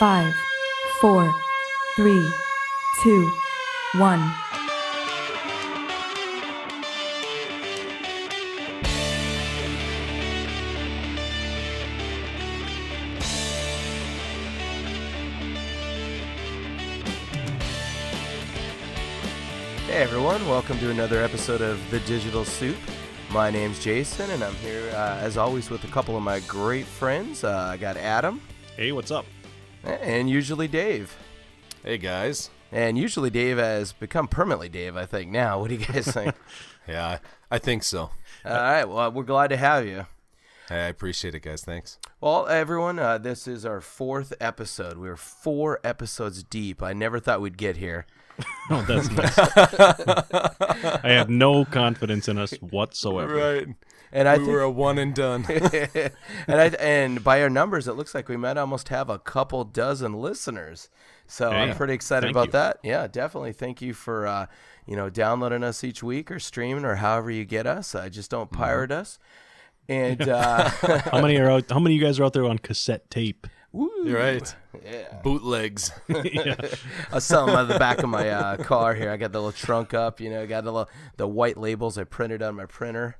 Five, four, three, two, one. Hey everyone, welcome to another episode of The Digital Soup. My name's Jason, and I'm here uh, as always with a couple of my great friends. Uh, I got Adam, Hey, what's up? And usually Dave. Hey guys. And usually Dave has become permanently Dave, I think, now. What do you guys think? Yeah, I I think so. All right, well, we're glad to have you. Hey, I appreciate it, guys. Thanks. Well, everyone, uh, this is our fourth episode. We're four episodes deep. I never thought we'd get here. Oh, that's nice. I have no confidence in us whatsoever. Right. And I we think were a one and done. and I and by our numbers, it looks like we might almost have a couple dozen listeners. So I'm pretty excited about you. that. Yeah, definitely. Thank you for uh, you know downloading us each week or streaming or however you get us. Uh, just don't Mm-hmm. pirate us. And uh, How many are out? How many of you guys are out there on cassette tape? woo, You're right. Yeah, Bootlegs. yeah. I was selling them out of the back of my uh, car here. I got the little trunk up. You know, got the little, the white labels I printed on my printer.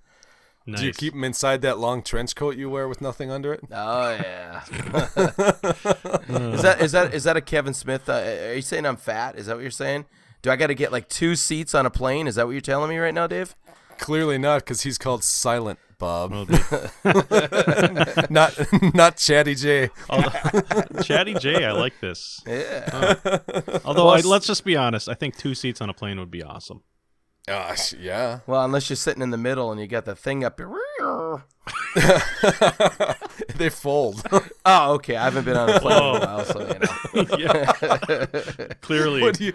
Nice. Do you keep them inside that long trench coat you wear with nothing under it? Oh yeah. is that is that is that a Kevin Smith? Uh, are you saying I'm fat? Is that what you're saying? Do I got to get like two seats on a plane? Is that what you're telling me right now, Dave? Clearly not, because he's called Silent Bob, Well, not not Chatty J. although- Chatty J, I like this. Yeah. Although, I, let's just be honest. I think two seats on a plane would be awesome. Gosh, yeah. well, unless you're sitting in the middle and you got the thing up your. they fold. Oh, okay. I haven't been on a plane in Oh. a while, so you know. yeah. Clearly, you?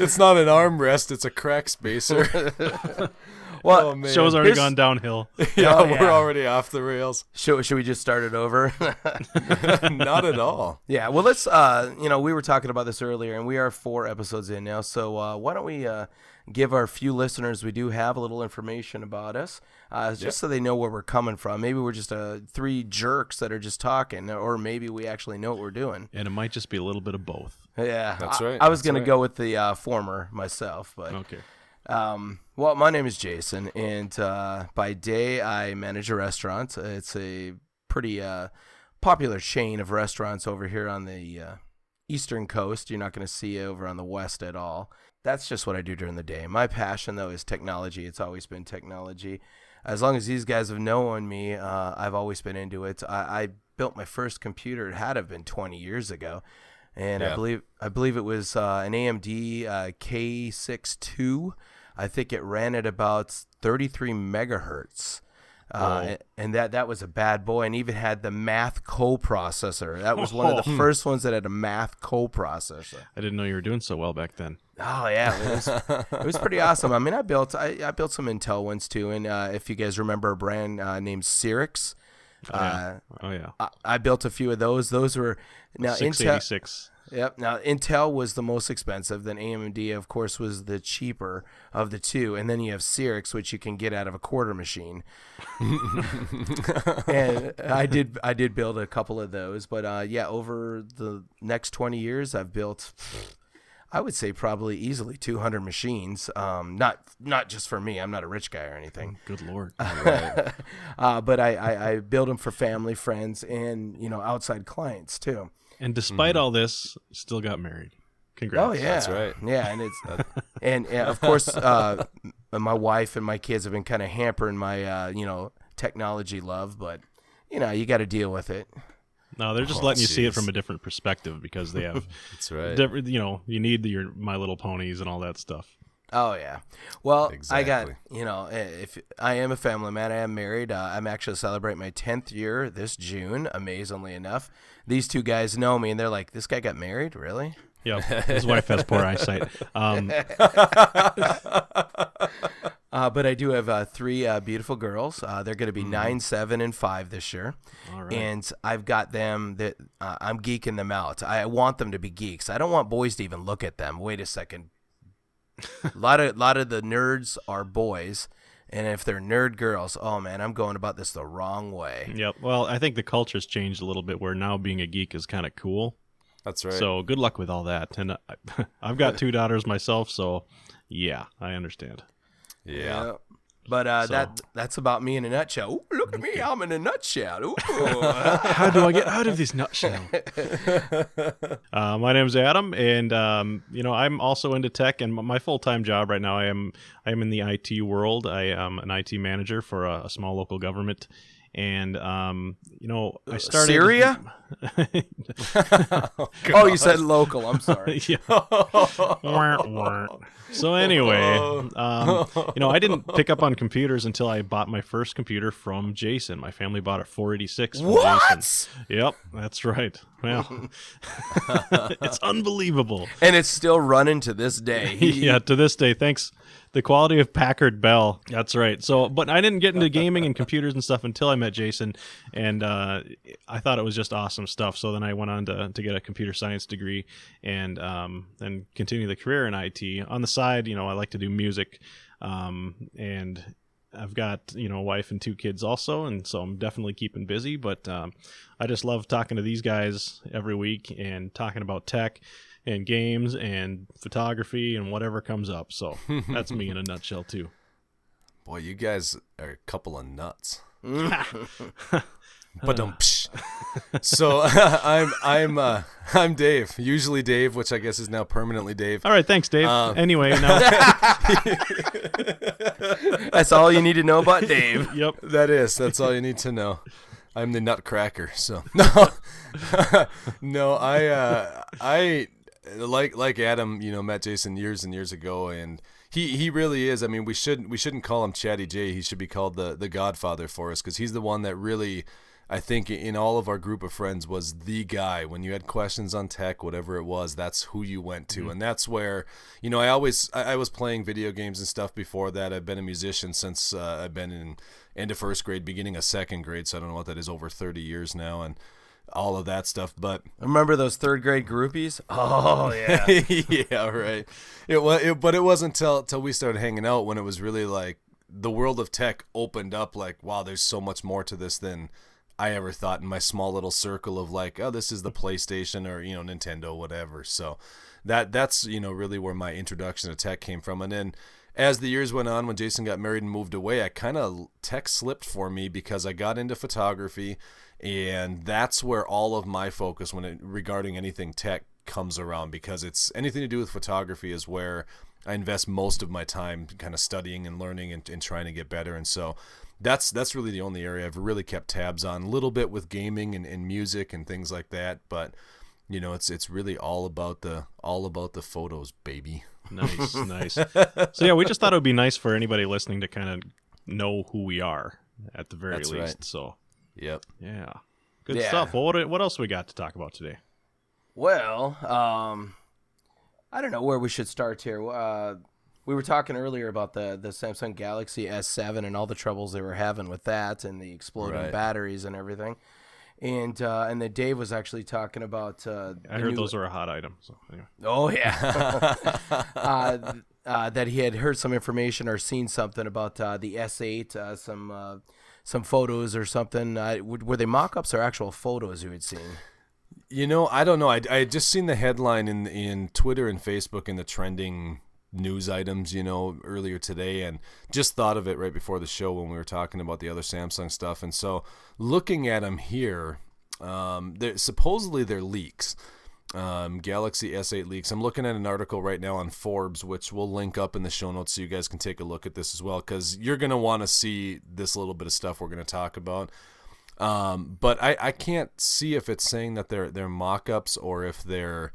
It's not an armrest. It's a crack spacer. Well, oh show's already Here's- gone downhill. yeah, Oh, we're yeah. already off the rails. should, should we just start it over? not at all. yeah. Well, let's. Uh, you know, we were talking about this earlier, and we are four episodes in now. So uh, why don't we uh, give our few listeners we do have a little information about us, uh, just so they know where we're coming from. Maybe we're just uh, three jerks that are just talking, or maybe we actually know what we're doing. And it might just be a little bit of both. Yeah, That's I- right, I, was that's gonna right. go with the uh, former myself, but Okay. um, well, my name is Jason, and uh, by day I manage a restaurant. It's a pretty uh, popular chain of restaurants over here on the uh, eastern coast. You're not going to see it over on the west at all. That's just what I do during the day. My passion, though, is technology. It's always been technology. As long as these guys have known me, uh, I've always been into it. I, I built my first computer. It had to have been 20 years ago, and I believe I believe it was uh, an AMD uh, K62. I think it ran at about 33 megahertz. Uh, Whoa. and that that was a bad boy, and even had the math coprocessor. That was one of the Oh. first ones that had a math coprocessor. I didn't know you were doing so well back then. Oh yeah, it was, it was pretty awesome. I mean, I built I, I built some Intel ones too, and uh, if you guys remember a brand uh, named Cyrix, Oh, yeah. oh yeah. uh, I, I built a few of those. Those were now Intel. Yep. Now Intel was the most expensive. Then AMD, of course, was the cheaper of the two, and then you have Cyrix, which you can get out of a quarter machine. and I did I did build a couple of those, but uh, yeah, over the next twenty years, I've built. I would say probably easily 200 machines. Um, not not just for me. I'm not a rich guy or anything. Good lord. uh, but I, I, I build them for family, friends, and you know outside clients too. And despite all this, still got married. Congrats. Oh yeah, That's right. Yeah, and it's and, and of course, uh, my wife and my kids have been kind of hampering my uh, you know technology love, but you know you got to deal with it. No, they're just Oh, letting you see it from a different perspective because they have, That's right. different, you know, you need your My Little Ponies and all that stuff. Oh yeah. Well, I got you know if I am a family man, I am married. Uh, I'm actually celebrating my tenth year this June. Amazingly enough, these two guys know me, and they're like, "This guy got married, really?" Yeah, his wife has poor eyesight. Um, Uh, but I do have uh, three uh, beautiful girls. Uh, they're going to be Mm-hmm. nine, seven, and five this year. all right. and I've got them that uh, I'm geeking them out. I want them to be geeks. I don't want boys to even look at them. Wait a second. a lot of lot of the nerds are boys, and if they're nerd girls, oh man, I'm going about this the wrong way. Yep. Well, I think the culture's changed a little bit where now being a geek is kind of cool. That's right. So good luck with all that. And I, I've got two daughters myself, so yeah, I understand. Yeah. But uh, So- that that's about me in a nutshell. Ooh, look at me, I'm in a nutshell. Ooh. How do I get out of this nutshell? uh, my name's Adam, and um, you know I'm also into tech. And my full time job right now, I am I am in the IT world. I am an IT manager for a, a small local government, and um, you know I started Syria? oh, you said local. I'm sorry. yeah. Wah, wah. so anyway, um, you know, I didn't pick up on computers until I bought my first computer from Jason. My family bought a 486 from Jason. What? Yep, that's right. Well, it's unbelievable. And it's still running to this day. Yeah, to this day, thanks the quality of Packard Bell. That's right. So, but I didn't get into gaming and computers and stuff until I met Jason, and uh, I thought it was just awesome stuff. So then I went on to, to get a computer science degree and um, then continue the career in IT. On the side, you know, I like to do music, um, and I've got you know a wife and two kids also, and so I'm definitely keeping busy. But um, I just love talking to these guys every week and talking about tech and games and photography and whatever comes up. So that's me in a nutshell too. Boy, you guys are a couple of nuts. but um, psh. So I'm I'm uh, I'm Dave. Usually Dave, which I guess is now permanently Dave. All right, thanks, Dave. Um, anyway, now, That's all you need to know about Dave. yep. That is. That's all you need to know. I'm the nutcracker. So no, no. I uh, I like like Adam. You know, met Jason years and years ago, and he he really is. I mean, we shouldn't we shouldn't call him Chatty J. He should be called the the Godfather for us because he's the one that really. I think in all of our group of friends was the guy when you had questions on tech, whatever it was, that's who you went to. And that's where, you know, I always, I, I was playing video games and stuff before that. I've been a musician since uh, I've been in end of first grade, beginning of second grade. So I don't know what that is, over 30 years now. And all of that stuff. But Remember those third grade groupies? Oh yeah. yeah, right. It was, it, but it wasn't till till we started hanging out when it was really like the world of tech opened up. Like, wow, there's so much more to this than I ever thought in my small little circle of like, oh, this is the PlayStation or you know Nintendo, whatever. So that that's you know really where my introduction to tech came from, and then. As the years went on, when Jason got married and moved away, I kind of tech slipped for me because I got into photography, and that's where all of my focus when it regarding anything tech comes around because it's anything to do with photography is where I invest most of my time kind of studying and learning and, and trying to get better. And so that's that's really the only area I've really kept tabs on. A little bit with gaming and, and music and things like that, but you know, it's it's really all about the all about the photos, baby. Nice, nice. So yeah, we just thought it would be nice for anybody listening to kind of know who we are at the very That's least. right. So Yep. yeah, good Yeah. stuff. Well, what what else we got to talk about today? Well, um, I don't know where we should start here. Uh, we were talking earlier about the the Samsung Galaxy S7 and all the troubles they were having with that and the exploding Right. batteries and everything. And uh, and then Dave was actually talking about. Uh, I heard new- those are a hot item. So anyway. Oh yeah. uh, uh, that he had heard some information or seen something about uh, the S8, uh, some uh, some photos or something. Uh, w- were they mock-ups or actual photos you had seen? You know, I don't know. I, I had just seen the headline in in Twitter and Facebook in the trending news items, you know, earlier today, and just thought of it right before the show when we were talking about the other Samsung stuff. And so, looking at them here, um, they're, supposedly they're leaks. Um, Galaxy S8 leaks. I'm looking at an article right now on Forbes, which we'll link up in the show notes so you guys can take a look at this as well, because you're gonna want to see this little bit of stuff we're gonna talk about. Um, but I, I can't see if it's saying that they're they're mock-ups or if they're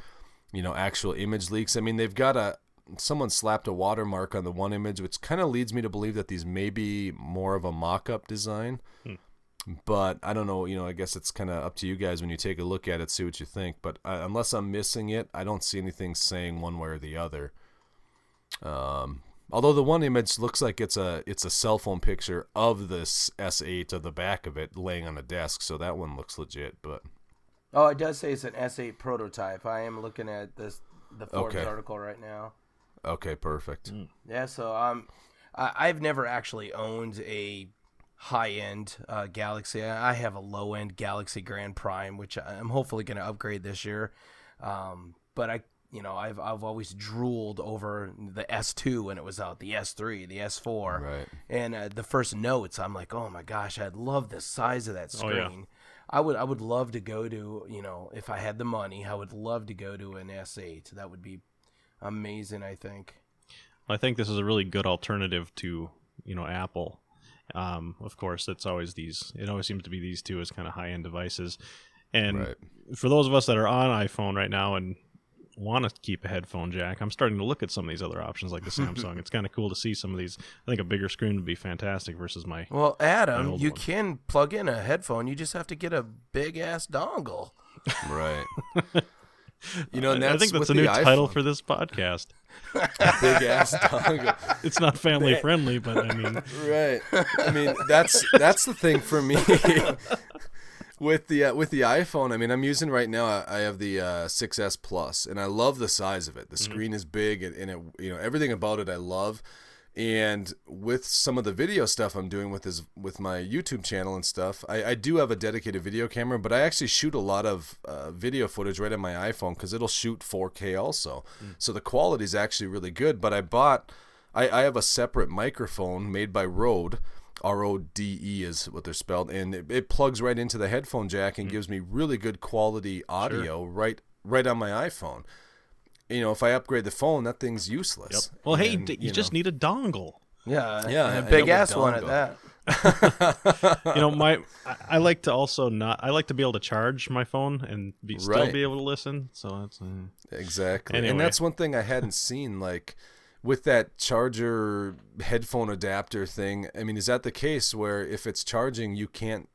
you know actual image leaks. I mean, they've got a someone slapped a watermark on the one image, which kind of leads me to believe that these may be more of a mock-up design. But I don't know. You know, I guess it's kind of up to you guys when you take a look at it, see what you think. But uh, unless I'm missing it, I don't see anything saying one way or the other. Um, although the one image looks like it's a it's a cell phone picture of this S8 of the back of it laying on a desk, so that one looks legit. But Oh, it does say it's an S8 prototype. I am looking at this the Forbes Okay. article right now. Okay, perfect. Yeah, so um, I, I've never actually owned a high-end uh, Galaxy. I I have a low-end Galaxy Grand Prime, which I'm hopefully going to upgrade this year. Um, but I, you know, I've I've always drooled over the S2 when it was out, the S3, the S4, Right. and uh, the first notes. I'm like, oh my gosh, I'd love the size of that Oh, yeah. screen. I would I would love to go to you know if I had the money, I would love to go to an S8. That would be amazing. I think. I think this is a really good alternative to you know Apple. Um, of course, it's always these. It always seems to be these two as kind of high end devices. And Right. for those of us that are on iPhone right now and want to keep a headphone jack, I'm starting to look at some of these other options like the Samsung. it's kind of cool to see some of these. I think a bigger screen would be fantastic versus my. Well, Adam, old you one. can plug in a headphone. You just have to get a big ass dongle. Right. You know, and I think that's a new title for this podcast. big ass dongle. It's not family friendly, but I mean, Right. I mean, that's that's the thing for me with the uh, with the iPhone. I mean, I'm using right now. I I have the uh, 6s Plus, and I love the size of it. The screen is big, and, and it you know everything about it I love. And with some of the video stuff I'm doing with this with my YouTube channel and stuff, I, I do have a dedicated video camera, but I actually shoot a lot of uh, video footage right on my iPhone because it'll shoot 4K also. So the quality is actually really good. But I bought, I, I have a separate microphone made by Rode. R O D E is what they're spelled, and it, it plugs right into the headphone jack and gives me really good quality audio right right on my iPhone. You know, if I upgrade the phone, that thing's useless. well, hey, And, d- you, know. just need a dongle. Yeah, Yeah, and I a big know, but ass one at that. you know my I, I like to also not i like to be able to charge my phone and be still Right. be able to listen so that's uh, Exactly. Anyway. And that's one thing I hadn't seen like with that charger headphone adapter thing. I mean, is that the case where if it's charging you can't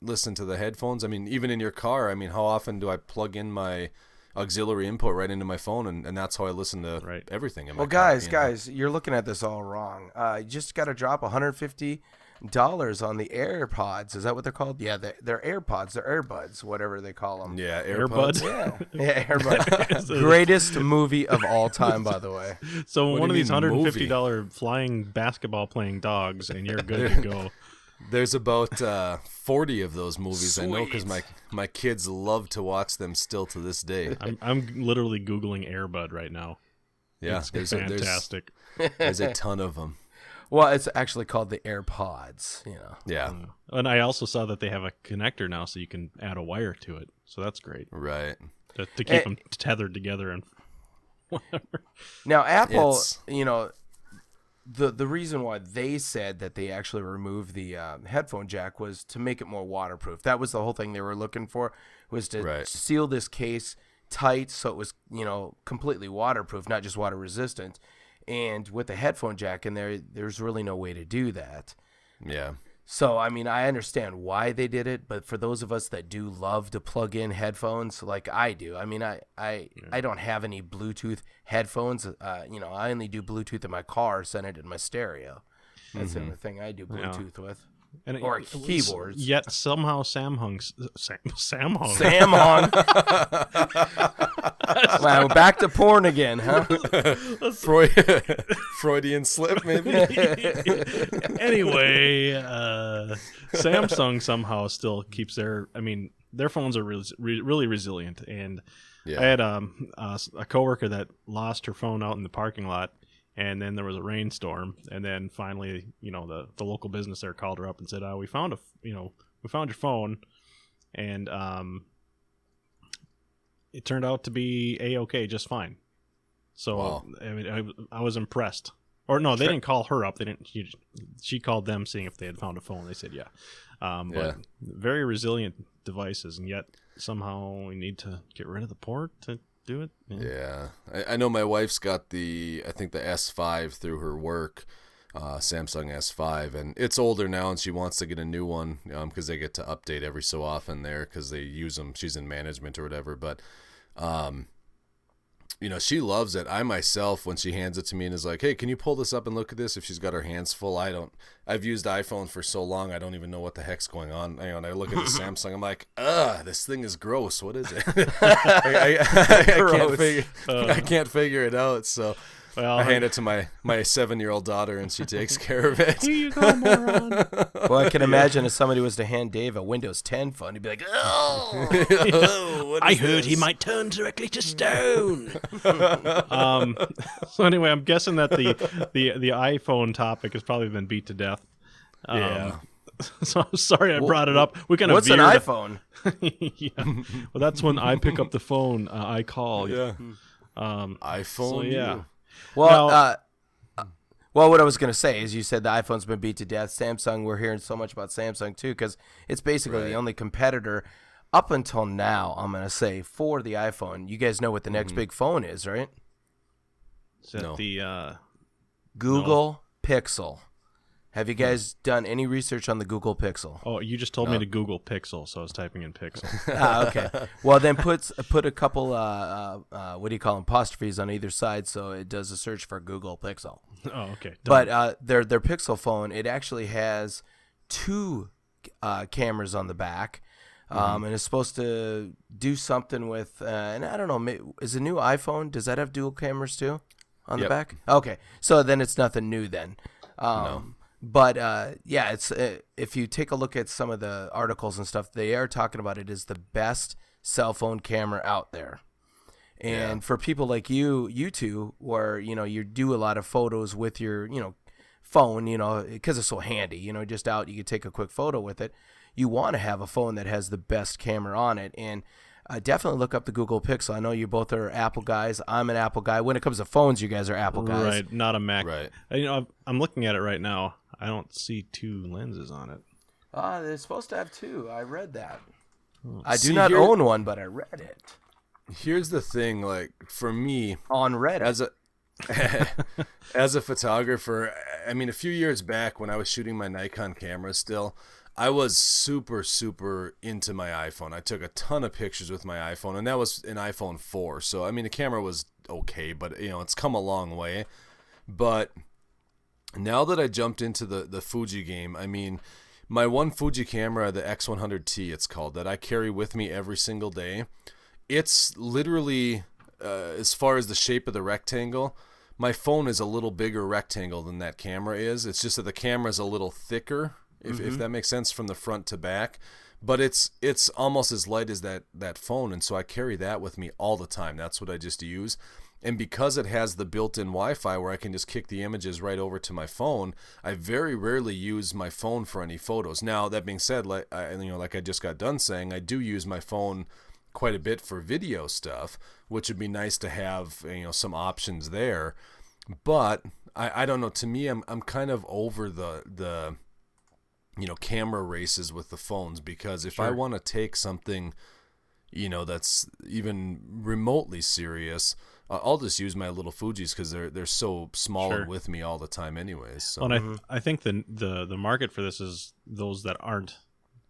listen to the headphones? I mean, even in your car, I mean, how often do I plug in my auxiliary input right into my phone and, and that's how I listen to Right. everything in my Well, car, guys, know? guys, you're looking at this all wrong. Uh, you just got to drop 150 dollars on the AirPods. Is that what they're called? Yeah, they're, they're AirPods. They're Airbuds, whatever they call them. Yeah, Earbuds. AirPods. Yeah, yeah, AirPods. Greatest movie of all time, by the way. so What one of these $150 flying basketball playing dogs and you're good to go There's about uh, 40 of those movies I know because my my kids love to watch them still to this day. I'm, I'm literally googling airbud right now Yeah, it's there's a, there's, fantastic there's a ton of them. Well, it's actually called the AirPods. You know. Yeah, and i also saw that they have a connector now so you can add a wire to it so that's great right. to, to keep Eh. them tethered together and whatever Now, Apple, It's- you know, the the reason why they said that they actually removed the uh, headphone jack was to make it more waterproof. That was the whole thing they were looking for was to Right. seal this case tight so it was you know completely waterproof, not just water resistant. And with the headphone jack in there, there's really no way to do that. Yeah. So I mean, I understand why they did it, but for those of us that do love to plug in headphones, like I do, I mean, I I, I don't have any Bluetooth headphones. Uh, you know, I only do Bluetooth in my car, send it in my stereo. That's the only thing I do Bluetooth with. And Or it keyboards. yet somehow Samsung Sam, Samsung Samsung. wow, back to porn again, huh? Freud, Freudian slip, maybe. anyway, uh, Samsung somehow still keeps their. I mean, their phones are really, really resilient. And Yeah. I had um, a, a coworker that lost her phone out in the parking lot, and then there was a rainstorm, and then finally, you know, the the local business there called her up and said, "Oh, we found a you know, we found your phone," and um, it turned out to be a okay, just fine. So Wow. I mean, I, I was impressed. Or no, they didn't call her up. They didn't. She, she called them, seeing if they had found a phone. They said, "Yeah." Um, Yeah. But very resilient devices, and yet somehow we need to get rid of the port to do it. Yeah, I, I know my wife's got the I think the S5 through her work, uh, Samsung S5, and it's older now, and she wants to get a new one because they get to update every so often there because they use them. She's in management or whatever, but um, you know she loves it. I myself, when she hands it to me and is like, "Hey, can you pull this up and look at this?" If she's got her hands full, I don't. I've used iPhone for so long, I don't even know what the heck's going on. You know, and I look at the Samsung, I'm like, "Ugh, this thing is gross. What is it?" I, I, I, I can't figure. Uh. I can't figure it out. So, Well, I hand it to my my seven year old daughter, and she takes care of it. Here you go, moron. Well, I can imagine if somebody was to hand Dave a Windows 10 phone, he'd be like, "Oh, I heard he might turn directly to stone. um, so anyway, I'm guessing that the, the the iPhone topic has probably been beat to death. Um, Yeah. So I'm sorry I brought it up. We kind of what's an iPhone?" yeah. Well, that's when I pick up the phone. Uh, I call. Yeah. Um, iPhone. so yeah. you. Well, Now- uh, uh, well, what I was gonna say is, you said the iPhone's been beat to death. Samsung, we're hearing so much about Samsung too, because it's basically the only competitor up until now. I'm gonna say for the iPhone. You guys know what the next Mm-hmm. big phone is, right? is that No. the uh, Google Pixel. Have you guys done any research on the Google Pixel? oh, you just told me to Google Pixel, so I was typing in Pixel. ah, okay. Well, then put put a couple uh, uh, uh, what do you call them apostrophes on either side, so it does a search for Google Pixel. oh, okay. done. But uh, their their Pixel phone, it actually has two uh, cameras on the back, um, and it's supposed to do something with. Uh, and I don't know, is a new iPhone? Does that have dual cameras too on the back? Okay, so then it's nothing new then. Um, But uh, yeah, it's uh, if you take a look at some of the articles and stuff, they are talking about it is the best cell phone camera out there. And for people like you, you two, where you know you do a lot of photos with your, you know, phone, you know, because it's so handy, you know, just out you can take a quick photo with it. You want to have a phone that has the best camera on it, and uh, definitely look up the Google Pixel. I know you both are Apple guys. I'm an Apple guy. When it comes to phones, you guys are Apple guys. right, not a Mac. Right. You know, I'm- I'm looking at it right now. I don't see two lenses on it. Ah, they're supposed to have two. I read that. I do See, not here- own one, but I read it Here's the thing, like for me, on Reddit. as a as a photographer, I mean, a few years back when I was shooting my Nikon camera still, I was super super into my iPhone. I took a ton of pictures with my iPhone, and that was an iPhone 4. So I mean, the camera was okay, but you know, it's come a long way. But now that I jumped into the the Fuji game, I mean, my one Fuji camera, the X100T, it's called that I carry with me every single day. It's literally uh, as far as the shape of the rectangle. My phone is a little bigger rectangle than that camera is. It's just that the camera is a little thicker, if, if that makes sense from the front to back. But it's it's almost as light as that that phone, and so I carry that with me all the time. That's what I just use. And because it has the built-in Wi-Fi where I can just kick the images right over to my phone, I very rarely use my phone for any photos. Now that being said, like I, you know, like I just got done saying, I do use my phone quite a bit for video stuff, which would be nice to have you know some options there. But I, I don't know. To me, I'm I'm kind of over the the you know camera races with the phones because if I want to take something you know that's even remotely serious uh, I'll just use my little Fuji's because they're they're so small Sure. and with me all the time anyways so Well, and I, I think the the the market for this is those that aren't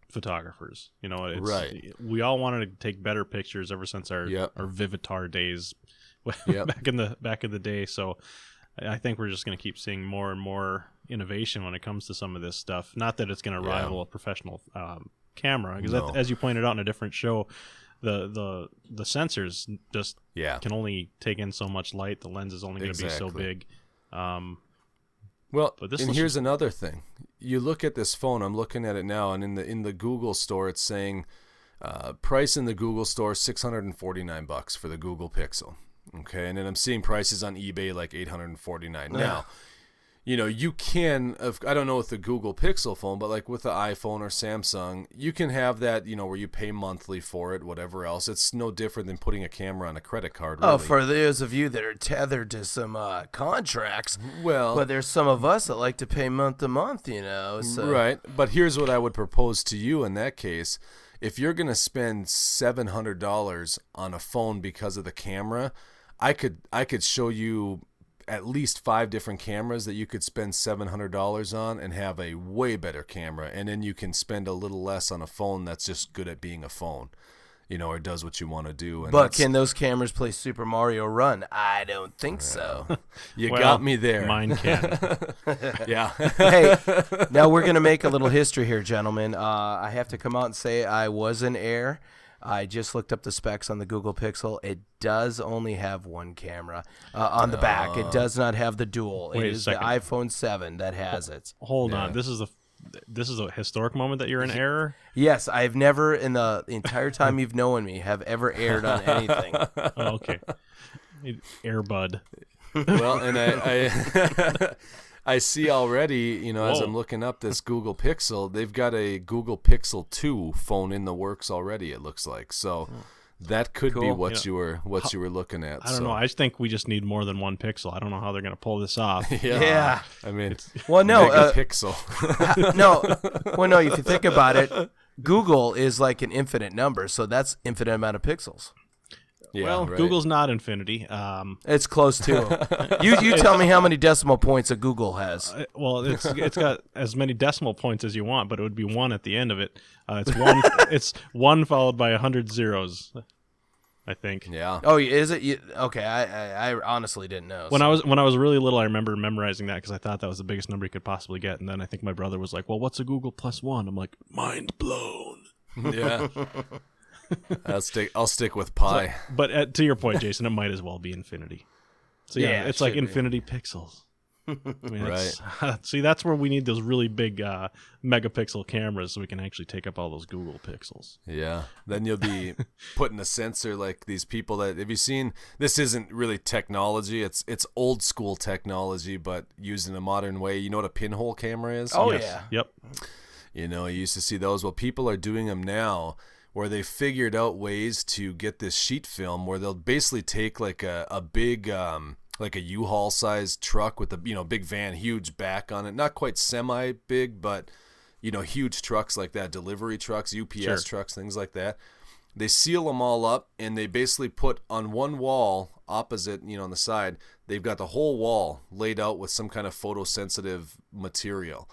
photographers. You know, it's, Right. We all wanted to take better pictures ever since our Yep. our Vivitar days Yep. back in the back in the day. So I I think we're just going to keep seeing more and more innovation when it comes to some of this stuff. Not that it's going to Yeah. rival a professional um, camera, because No. as you pointed out in a different show, the the the sensors just yeah can only take in so much light. The lens is only going to be so big. Um, Well, But this and here's another thing. You look at this phone. I'm looking at it now, and in the in the Google store, it's saying uh, price in the Google store 649 bucks for the Google Pixel. Okay, and then I'm seeing prices on eBay like 849. Now, you know, you can. of- I don't know with the Google Pixel phone, but like with the iPhone or Samsung, you can have that. You know, where you pay monthly for it, whatever else. It's no different than putting a camera on a credit card. Oh, for those of you that are tethered to some uh, contracts, well, but there's some of us that like to pay month to month, you know. So. Right. But here's what I would propose to you in that case. If you're going to spend $700 on a phone because of the camera, I could I could show you at least five different cameras that you could spend $700 on and have a way better camera and then you can spend a little less on a phone that's just good at being a phone. You know, or does what you want to do. And But can those cameras play Super Mario Run? I don't think so. you well, got me there. Mine can. Yeah. hey, now we're gonna make a little history here, gentlemen. Uh, I have to come out and say I was an air. I just looked up the specs on the Google Pixel. It does only have one camera uh, on the back. It does not have the dual. Wait it a is the iPhone 7 that has it. Hold on. This is a this is a historic moment that you're in error. Yes, I've never in the entire time you've known me have ever aired on anything. Oh, okay. Airbud. well, and I, I, I see already, you know, as I'm looking up this Google Pixel, they've got a Google Pixel 2 phone in the works already. It looks like so. That could be what Yeah. you were what you were looking at. I don't so. know. I just think we just need more than one pixel. I don't know how they're going to pull this off. yeah. Yeah. I mean, Well, no, mega uh, pixel. no. Well, no. If you think about it, Google is like an infinite number, so that's infinite amount of pixels. Yeah, well, right. Google's not infinity. Um, It's close to. you you tell me how many decimal points a Google has. uh, well, it's it's got as many decimal points as you want, but it would be one at the end of it. Uh, it's one. it's one followed by a hundred zeros. I think. Yeah. Oh, is it? You, okay, I, I I honestly didn't know. When I was when I was really little, I remember memorizing that because I thought that was the biggest number you could possibly get. And then I think my brother was like, "Well, what's a Google plus one?" I'm like, "Mind blown." Yeah. I'll stick I'll stick with pi. But uh, to your point, Jason, it might as well be infinity. So yeah, Yeah, it it's like should be. infinity pixels. I mean, it's- see, that's where we need those really big uh, megapixel cameras so we can actually take up all those Google pixels. Yeah. Then you'll be putting a sensor like these people that have you seen this isn't really technology, it's it's old school technology, but used in a modern way. You know what a pinhole camera is? oh Yes. yeah, Yep. You know, you used to see those. Well, people are doing them now where they figured out ways to get this sheet film where they'll basically take like a, a big um like a U-Haul sized truck with a you know big van, huge back on it, not quite semi big, but you know huge trucks like that, delivery trucks, UPS Sure. trucks, things like that. They seal them all up and they basically put on one wall opposite, you know, on the side, they've got the whole wall laid out with some kind of photosensitive material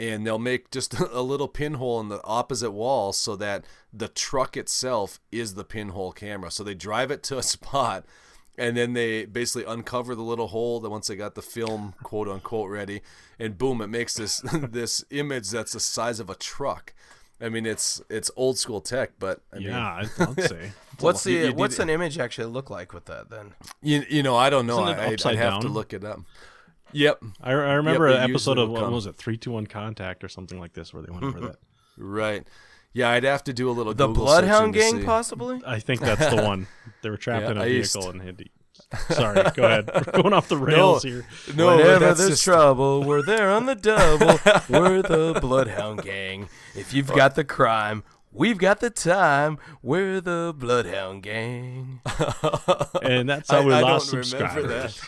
and they'll make just a little pinhole in the opposite wall so that the truck itself is the pinhole camera. So they drive it to a spot and then they basically uncover the little hole that once they got the film quote unquote ready and boom it makes this this image that's the size of a truck. I mean it's it's old school tech, but I mean yeah, I'd, I'd say. What's the You- you what's an image actually look like with that then? you, you know, I don't know. I, I'd, upside I'd have to look it up. Yep. I, I remember Yep, an episode of what was it, three two one contact or something like this, where they went over that. Right. Yeah, I'd have to do a little The Google Bloodhound Gang, see. possibly. I think that's the one. They were trapped Yeah, in a I used- vehicle and had to. Sorry, go ahead. We're going off the rails here. No, Whenever that's there's just- trouble, we're there on the double. we're the Bloodhound Gang. If you've got the crime, we've got the time. We're the Bloodhound Gang. And that's how I- we I don't lost remember subscribers.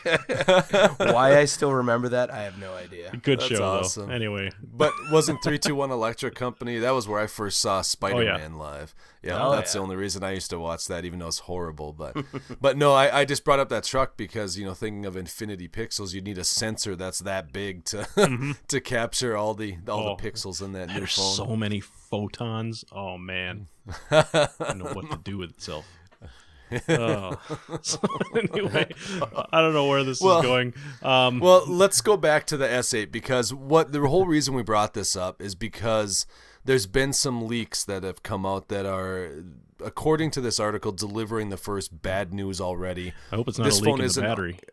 Why I still remember that, I have no idea. Good That's show, awesome. though. Anyway, But wasn't 321 Electric Company? That was where I first saw oh, Spider Man live. Yeah, Oh, that's yeah. the only reason I used to watch that, even though it's horrible. But but no, I, I just brought up that truck because, you know, thinking of infinity pixels, you need a sensor that's that big to to capture all the all Oh, the pixels in that new there's phone. so many photons. Oh man, I don't know what to do with itself. oh. So anyway, I don't know where this Well- is going. Um, Well, let's go back to the S8 because what the whole reason we brought this up is because there's been some leaks that have come out that are, according to this article, delivering the first bad news already. I hope it's not this a leak phone in the battery.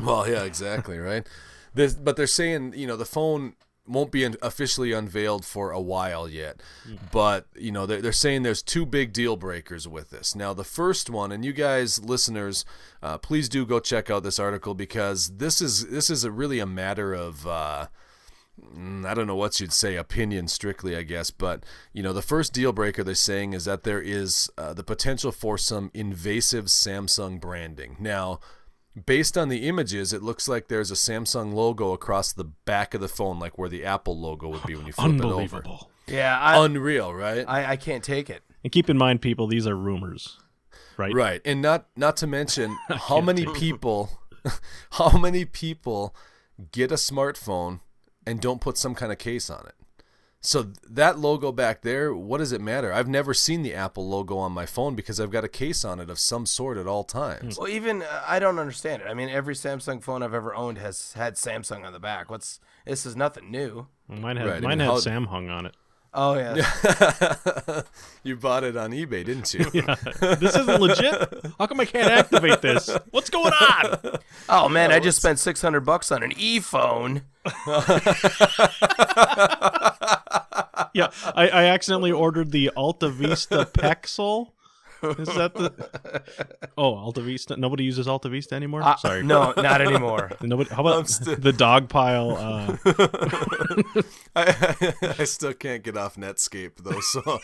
Well, yeah, exactly, right. This, but they're saying you know the phone won't be officially unveiled for a while yet. But you know they're, they're saying there's two big deal breakers with this. Now the first one, and you guys listeners, uh, please do go check out this article because this is this is a really a matter of. Uh, I don't know what you'd say, opinion strictly, I guess. But, you know, the first deal breaker they're saying is that there is uh, the potential for some invasive Samsung branding. Now, based on the images, it looks like there's a Samsung logo across the back of the phone, like where the Apple logo would be when you flip it over. Unbelievable. Yeah, I, Unreal, right? I, I can't take it. And keep in mind, people, these are rumors, right? Right, and not not to mention how many people, how many people get a smartphone and don't put some kind of case on it. So that logo back there, what does it matter? I've never seen the Apple logo on my phone because I've got a case on it of some sort at all times. Well, even uh, I don't understand it. I mean, every Samsung phone I've ever owned has had Samsung on the back. What's this is nothing new. Well, Mine had Right, I mine mean, had how- Samsung on it. Oh yeah. you bought it on eBay, didn't you? Yeah. this isn't legit. How come I can't activate this? What's going on? Oh man, I just spent six hundred bucks on an e phone. Yeah, I, I accidentally ordered the Alta Vista Pexel. Is that the? Oh, Alta Vista. Nobody uses Alta Vista anymore. Uh, Sorry. No, not anymore. Nobody. How about sti- the dog pile? Uh, I, I still can't get off Netscape though, so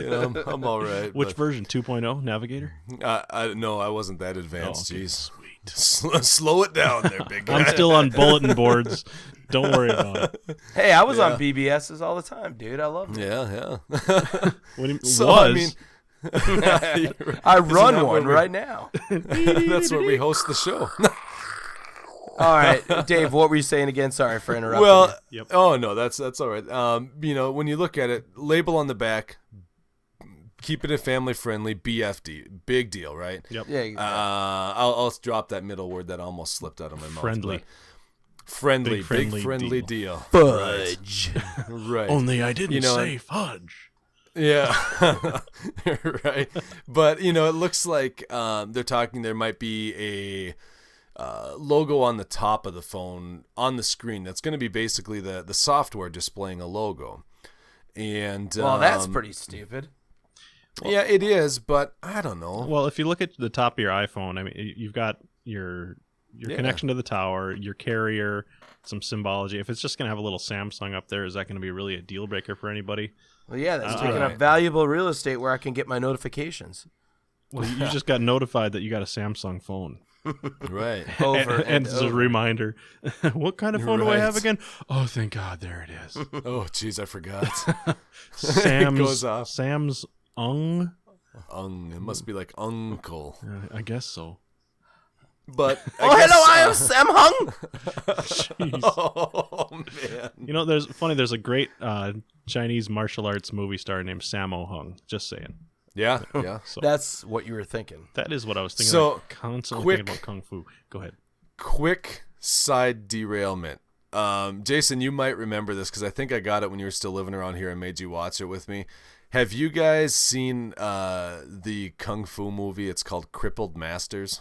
you know, I'm, I'm all right. which but, version? 2.0 Navigator. I, I no, I wasn't that advanced. Oh, okay, Jeez, Sweet. slow, slow it down there, big guy. I'm still on bulletin boards. Don't worry about it. Hey, I was Yeah. on BBSs all the time, dude. I love it. Yeah, yeah. What do you, So, was I mean, I run one right now. that's where we host the show. All right, Dave, what were you saying again? Sorry for interrupting. well. Yep. oh no, that's that's all right. Um, you know, when you look at it, label on the back, keeping it family friendly, BFD, big deal, right? Yep. yeah, Uh. I'll, I'll drop that middle word that almost slipped out of my mouth. Friendly. Friendly, Big big friendly friendly, deal. deal. fudge. Right. Only I didn't You know, say fudge. Yeah, right. But you know, it looks like um, they're talking. There might be a uh, logo on the top of the phone on the screen. That's going to be basically the the software displaying a logo. And Well, that's um, pretty stupid. Yeah, it is. But I don't know. Well, if you look at the top of your iPhone, I mean, you've got your your Yeah. connection to the tower, your carrier, some symbology. If it's just going to have a little Samsung up there, is that going to be really a deal breaker for anybody? Well, yeah, that's Uh, taking up valuable real estate where I can get my notifications. Well, you just got notified that you got a Samsung phone. right. Over and, and, it's a reminder. what kind of phone do I have again? Oh, thank God, there it is. Oh, jeez, I forgot. Sam's goes off. Sam's Ung. Ung. It must be like uncle. Uh, I guess so. But I Oh, guess, hello, I uh, am Sam Hung. Jeez. Oh man. You know, there's funny. There's a great uh, Chinese martial arts movie star named Sammo Hung. Just saying. Yeah, yeah. So That's what you were thinking. that is what I was thinking. So, like, constantly quick- thinking about kung fu. Go ahead. quick side derailment. Um, Jason, you might remember this because I think I got it when you were still living around here and made you watch it with me. Have you guys seen uh, the kung fu movie? It's called Crippled Masters.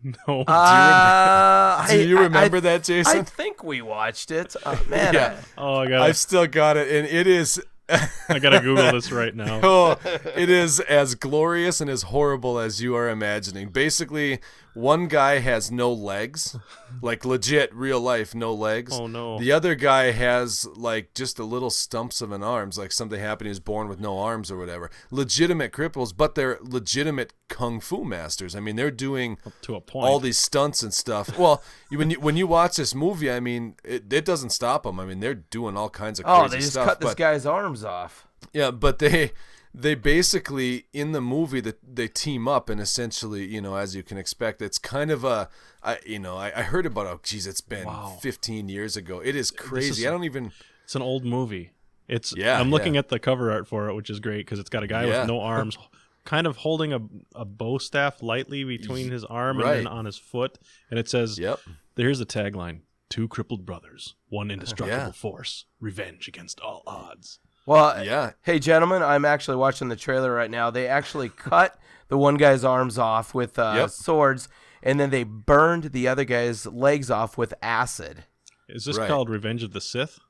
No. Uh, Do you I- I- remember that, Jason? I think we watched it. Uh, man, Yeah. oh, I got. I've still got it, and it is. I gotta Google this right now. Oh, it is as glorious and as horrible as you are imagining. Basically, one guy has no legs, like legit real life no legs. Oh, no. The other guy has like just a little stumps of an arms, like something happened. He was born with no arms or whatever. Legitimate cripples, but they're legitimate kung fu masters. I mean, they're doing to a point. all these stunts and stuff. Well, when you when you watch this movie, I mean, it, it doesn't stop them. I mean, they're doing all kinds of oh, crazy Oh, they just stuff. cut this but- guy's arms off. yeah, but they they basically in the movie that they team up and essentially, you know, as you can expect, it's kind of a I you know, I, I heard about oh geez, it's been Wow. 15 years ago. It is crazy. is- I don't even It's an old movie. It's Yeah, I'm looking yeah. at the cover art for it, which is great because it's got a guy Yeah. with no arms, kind of holding a a bow staff lightly between his arm and then on his foot, and it says, Yep. "Here's the tagline: Two crippled brothers, one indestructible Yeah. force, revenge against all odds." Well, Yeah. Hey, gentlemen, I'm actually watching the trailer right now. They actually cut the one guy's arms off with uh, Yep. swords, and then they burned the other guy's legs off with acid. Is this Right. called Revenge of the Sith?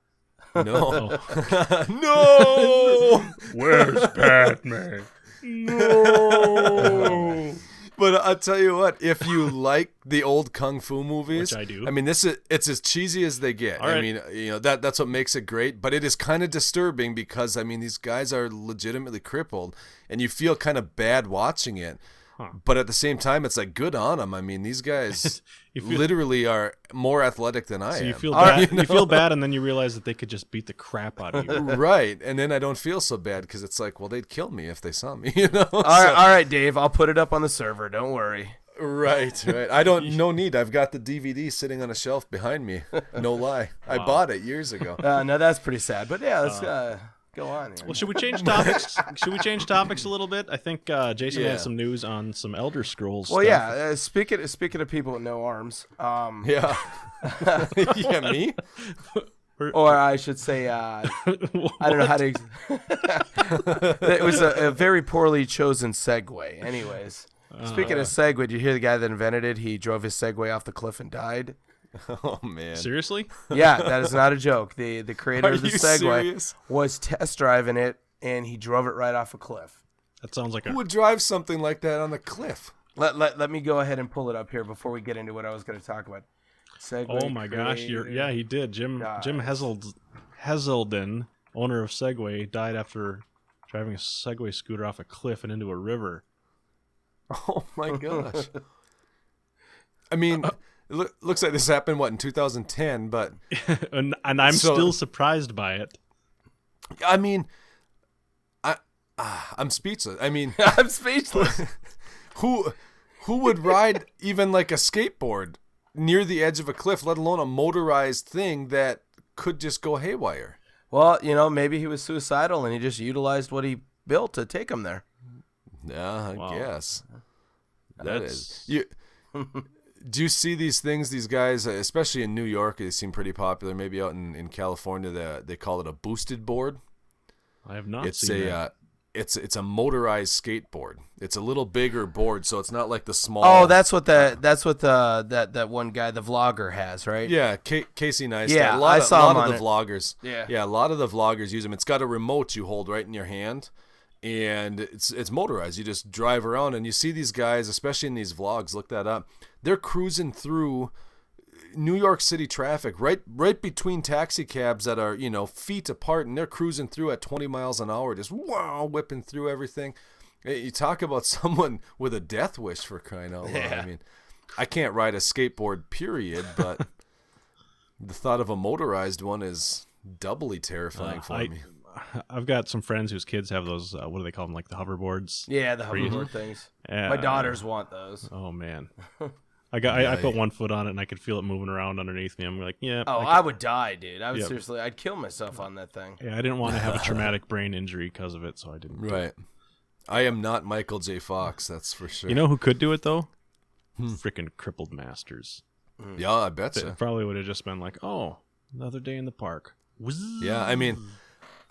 No. Oh. no. Where's Batman? No. But I'll tell you what, if you like the old kung fu movies, Which I do. I mean, this is it's as cheesy as they get. All I right. mean, you know that that's what makes it great. But it is kind of disturbing because I mean, these guys are legitimately crippled, and you feel kind of bad watching it. Huh. But at the same time, it's like good on them. I mean, these guys feel- literally are more athletic than I So am. you feel All bad. right. You feel bad, and then you realize that they could just beat the crap out of you. right, and then I don't feel so bad because it's like, well, they'd kill me if they saw me, you know. All right, all right, Dave. I'll put it up on the server. Don't worry. Right, right. I don't. No need. I've got the DVD sitting on a shelf behind me. No lie. I bought it years ago. Uh, no, that's pretty sad. But yeah, let's uh, go on. Here. Well, should we change topics? should we change topics a little bit? I think uh, Jason Yeah. has some news on some Elder Scrolls. Well, stuff. yeah. Uh, speaking speaking of people with no arms, um, Yeah. yeah. Me. Or- or I should say, uh, I don't know how to. it was a, a very poorly chosen segue. Anyways, speaking Uh. of Segway, did you hear the guy that invented it? He drove his Segway off the cliff and died. Oh man. Seriously? Yeah, that is not a joke. The the creator Are of the Segway serious? was test driving it, and he drove it right off a cliff. That sounds like a Who would drive something like that on the cliff? Let, let, let me go ahead and pull it up here before we get into what I was going to talk about. Segway Oh my gosh! You're, yeah, he did. Jim Jim dies. Heseld, Heselden, owner of Segway, died after driving a Segway scooter off a cliff and into a river. Oh my gosh. I mean, uh, it looks like this happened what in 2010, but and and I'm So- still surprised by it. I mean, I ah, I'm speechless. I mean, I'm speechless. who who would ride even like a skateboard near the edge of a cliff, let alone a motorized thing that could just go haywire? well, you know, maybe he was suicidal and he just utilized what he built to take him there. Yeah, I Wow. guess. That That's- You do you see these things? These guys, uh, especially in New York, they seem pretty popular. Maybe out in, in California, they, they call it a boosted board. I have not it's seen a that. uh, it's it's a motorized skateboard. It's a little bigger board, so it's not like the small. Oh, that's what the that's what the that that one guy, the vlogger, has, right? yeah, K- Casey Neistat. Yeah, a lot I of, saw lot him of on the it. vloggers. Yeah. yeah, a lot of the vloggers use them. It's got a remote you hold right in your hand, and it's it's motorized. You just drive around, and you see these guys, especially in these vlogs. Look that up. They're cruising through New York City traffic, right right between taxi cabs that are you know feet apart, and they're cruising through at 20 miles an hour, just wow, whipping through everything. You talk about someone with a death wish for crying out loud. I mean, I can't ride a skateboard, period, but the thought of a motorized one is doubly terrifying Uh, for I, me. I've got some friends whose kids have those. Uh, what do they call them? Like the hoverboards. Yeah, the you- hoverboard things. Uh, My daughters want those. Oh man. I got. I, I put yeah. one foot on it and I could feel it moving around underneath me. I'm like, yeah. Oh, I, I would die, dude. I would Yep. seriously, I'd kill myself on that thing. yeah, I didn't want to have a traumatic brain injury because of it, so I didn't. Right. I am not Michael J. Fox, that's for sure. You know who could do it though? Hmm. Freaking crippled masters. yeah, I bet It so. probably would have just been like, oh, another day in the park. Yeah, I mean,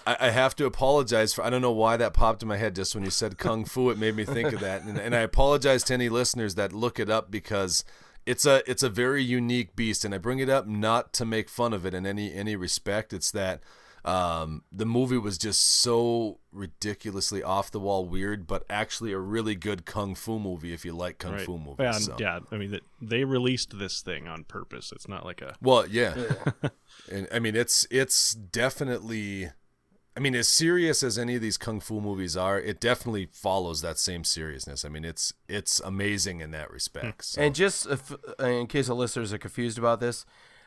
I, I have to apologize for. I don't know why that popped in my head just when you said kung fu. It made me think of that, and, and I apologize to any listeners that look it up because it's a it's a very unique beast, and I bring it up not to make fun of it in any any respect. It's that um, the movie was just so ridiculously off the wall weird, but actually a really good kung fu movie if you like kung Right. fu movies. Yeah, so. yeah. I mean, that they released this thing on purpose. It's not like a. Well, yeah. and I mean it's it's definitely I mean as serious as any of these kung fu movies are, it definitely follows that same seriousness. I mean it's it's amazing in that respect. So. And just if, in case the listeners are confused about this,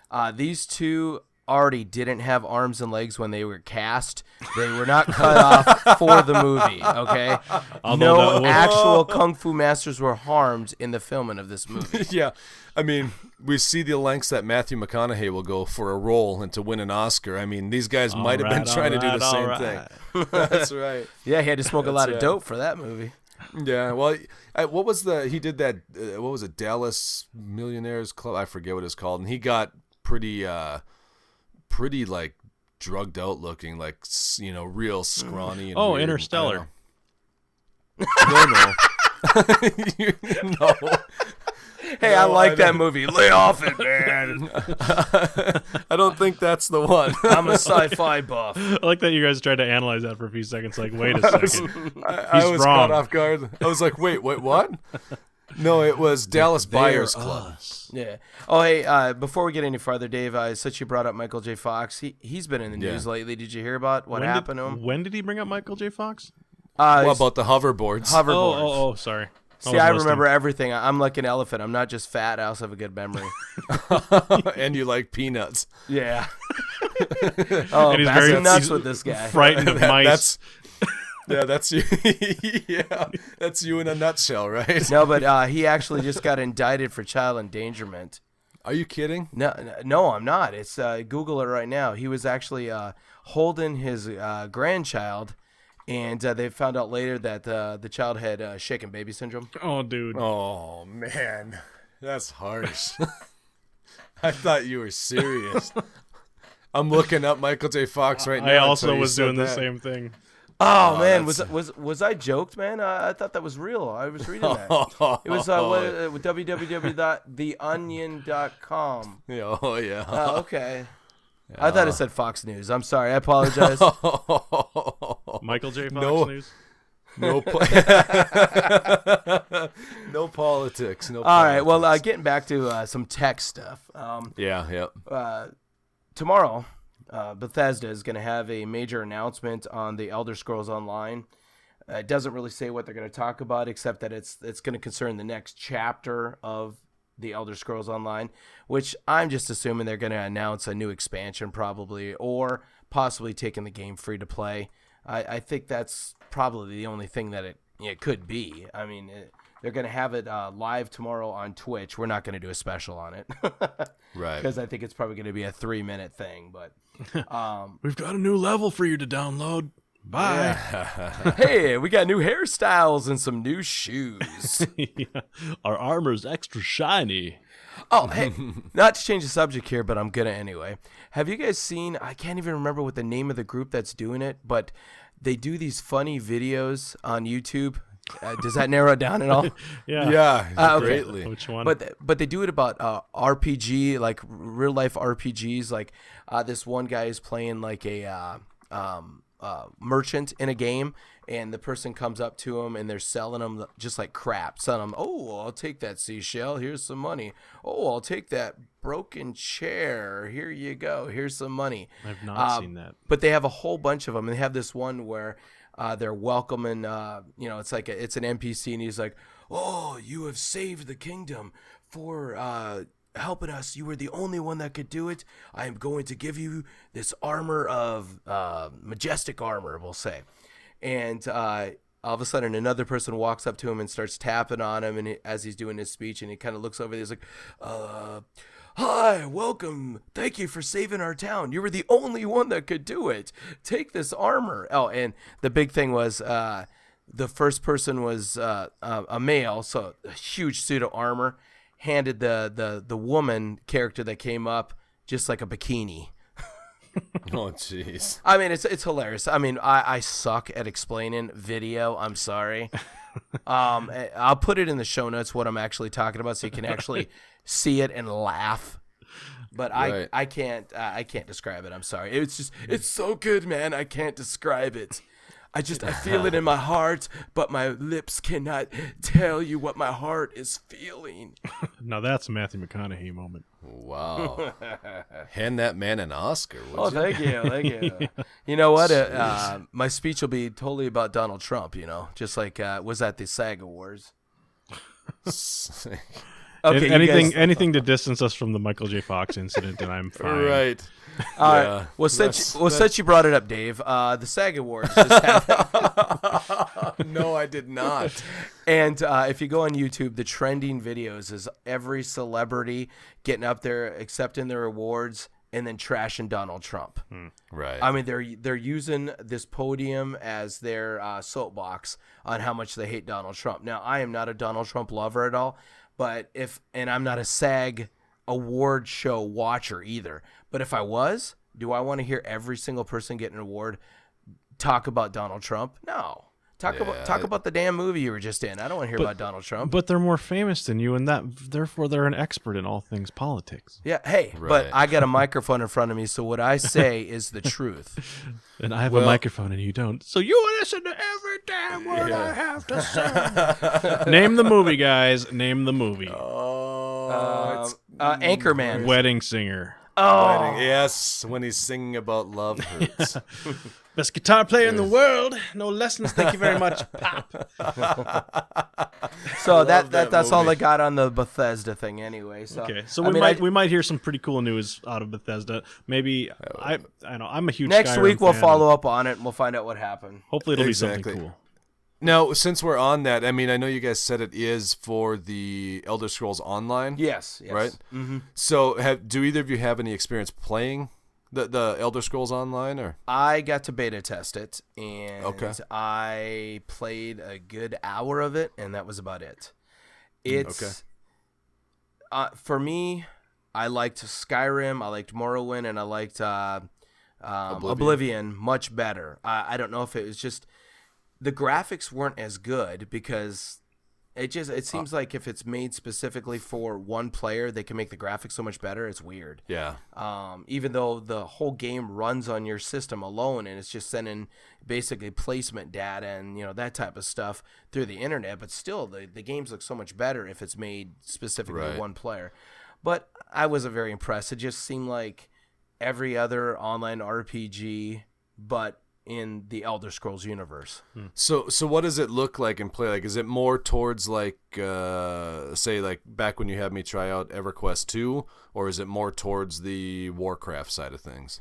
uh, these two already didn't have arms and legs when they were cast. They were not cut off for the movie. Okay, Although no was- actual kung fu masters were harmed in the filming of this movie. yeah. I mean, we see the lengths that Matthew McConaughey will go for a role and to win an Oscar. I mean, these guys might have been Alright, trying to do the same alright. thing. That's right. Yeah, he had to smoke a lot of dope for that movie. Yeah, well, I, what was the he did that? Uh, what was it? Dallas Millionaires Club. I forget what it's called, and he got pretty, uh pretty like drugged out looking, like you know, real scrawny. And Oh, weird. Interstellar. I don't know. You- no, Hey, I like I that movie. Lay off it, man. I don't think that's the one. I'm a sci-fi buff. I like that you guys tried to analyze that for a few seconds. Like, wait a second. I, I He's was wrong. caught off guard. I was like, wait, wait, what? No, it was Dallas Buyers Club. Yeah. Oh, hey. Uh, before we get any farther, Dave, uh, since you brought up Michael J. Fox, he he's been in the Yeah. news lately. Did you hear about what when happened did, to him? When did he bring up Michael J. Fox? Uh, What about the hoverboards? hoverboards? Oh, oh, oh, sorry. See, I listening. remember everything. I- I'm like an elephant. I'm not just fat. I also have a good memory. and you like peanuts. yeah. oh, And he's very- nuts he's with this guy. Frightened of mice. That's yeah, that's you. yeah, that's you in a nutshell, right? No, but uh, he actually just got indicted for child endangerment. Are you kidding? No, no, I'm not. It's uh, Google it right now. He was actually uh, holding his uh, grandchild, and uh, they found out later that uh, the child had uh, shaken baby syndrome. oh, dude. Oh man, that's harsh. I thought you were serious. I'm looking up Michael J. Fox right now. I also was said doing the that. same thing. Oh, Oh, man, was that's- was was I joked, man? I, I thought that was real. I was reading that. It was uh, what, uh, www.theonion.com. Yeah, oh yeah. Oh, okay. I thought it said Fox News. I'm sorry. I apologize. Michael J. Fox No. News. no, po- no politics. No. All right. Well, uh, getting back to uh, some tech stuff. Um, yeah, yeah. uh, tomorrow, uh, Bethesda is going to have a major announcement on the Elder Scrolls Online. Uh, it doesn't really say what they're going to talk about, except that it's it's going to concern the next chapter of the Elder Scrolls Online, which I'm just assuming they're going to announce a new expansion, probably, or possibly taking the game free to play. I, I think that's probably the only thing that it it could be. I mean. It, they're going to have it uh, live tomorrow on Twitch. We're not going to do a special on it. Right. because I think it's probably going to be a three minute thing. But um, We've got a new level for you to download. Bye. hey, we got new hairstyles and some new shoes. Yeah. Our armor's extra shiny. oh, hey, not to change the subject here, but I'm gonna anyway. Have you guys seen? I can't even remember what the name of the group that's doing it, but they do these funny videos on YouTube. Uh, does that narrow it down at all? Yeah. yeah, Ah, okay. greatly. Which one? But but they do it about uh, RPG, like real life RPGs. Like uh, this one guy is playing like a uh, um, uh, merchant in a game, and the person comes up to him and they're selling him just like crap. Selling him, oh, I'll take that seashell. Here's some money. Oh, I'll take that broken chair. Here you go. Here's some money. I've not Uh, seen that. But they have a whole bunch of them. And they have this one where uh, they're welcoming, uh, you know, it's like a, it's an NPC, and he's like, "Oh, you have saved the kingdom for uh, helping us. You were the only one that could do it. I am going to give you this armor of uh, majestic armor, we'll say." And uh, all of a sudden, another person walks up to him and starts tapping on him, and he, as he's doing his speech, and he kind of looks over. He's like, uh, Hi, welcome. Thank you for saving our town. You were the only one that could do it. Take this armor. Oh, and the big thing was uh, the first person was uh, uh, a male, so a huge suit of armor. Handed the the the woman character that came up just like a bikini. Oh, jeez. I mean, it's it's hilarious. I mean, I, I suck at explaining video. I'm sorry. um, eh, I'll put it in the show notes what I'm actually talking about, so you can actually see it and laugh. But I Right. I can't uh, I can't describe it. I'm sorry. It's just it's so good, man. I can't describe it. I just I feel it in my heart, but my lips cannot tell you what my heart is feeling. Now that's a Matthew McConaughey moment. Wow. Hand that man an Oscar. Would Oh, you? thank you, thank you. You know what? Uh, uh, my speech will be totally about Donald Trump. You know, just like uh, was at the SAG Awards. Okay, you anything guys- anything to distance us from the Michael J. Fox incident, and I'm fine. right. All right. Yeah. Well, since That's- well, since you brought it up, Dave, uh, the SAG Awards just happened, no, I did not. and uh, if you go on YouTube, the trending videos is every celebrity getting up there, accepting their awards, and then trashing Donald Trump. Right. I mean, they're they're using this podium as their uh, soapbox on how much they hate Donald Trump. Now, I am not a Donald Trump lover at all, but if and I'm not a SAG award show watcher either. But if I was, do I want to hear every single person get an award talk about Donald Trump? No. Talk Yeah, about talk I- about the damn movie you were just in. I don't want to hear But- about Donald Trump. But they're more famous than you, and that therefore they're an expert in all things politics. yeah, hey, Right. but I got a microphone in front of me, so what I say is the truth. And I have Well- a microphone, and you don't. So you listen to every damn word I have to say. Name the movie, guys. Name the movie. oh, it's uh, Anchorman. Wedding Singer. Oh, wedding. Yes, when he's singing about love hurts. Best guitar player in the world. No lessons. Thank you very much. Pop. So that, that, that that's all movie. I got on the Bethesda thing anyway. So Okay, so I we mean, might I- we might hear some pretty cool news out of Bethesda. Maybe oh. I I know I'm a huge next Skyrim week we'll fan. follow up on it and we'll find out what happened. Hopefully it'll Exactly. be something cool. Now, since we're on that, I mean, I know you guys said it is for the Elder Scrolls Online. Yes, yes. Right? hmm So, have, do either of you have any experience playing the the Elder Scrolls Online, or I got to beta test it and Okay. I played a good hour of it and that was about it. It's okay. uh, for me I liked Skyrim, I liked Morrowind, and I liked uh, um, Oblivion. Oblivion. much better. I, I don't know if it was just the graphics weren't as good because it just it seems like if it's made specifically for one player, they can make the graphics so much better. It's weird. Yeah. Um, even though the whole game runs on your system alone and it's just sending basically placement data and you know that type of stuff through the internet, but still the the games look so much better if it's made specifically Right. one player. But I wasn't very impressed. It just seemed like every other online RPG, but in the Elder Scrolls universe. So so what does it look like and play like? Is it more towards like uh say like back when you had me try out EverQuest 2 or is it more towards the Warcraft side of things?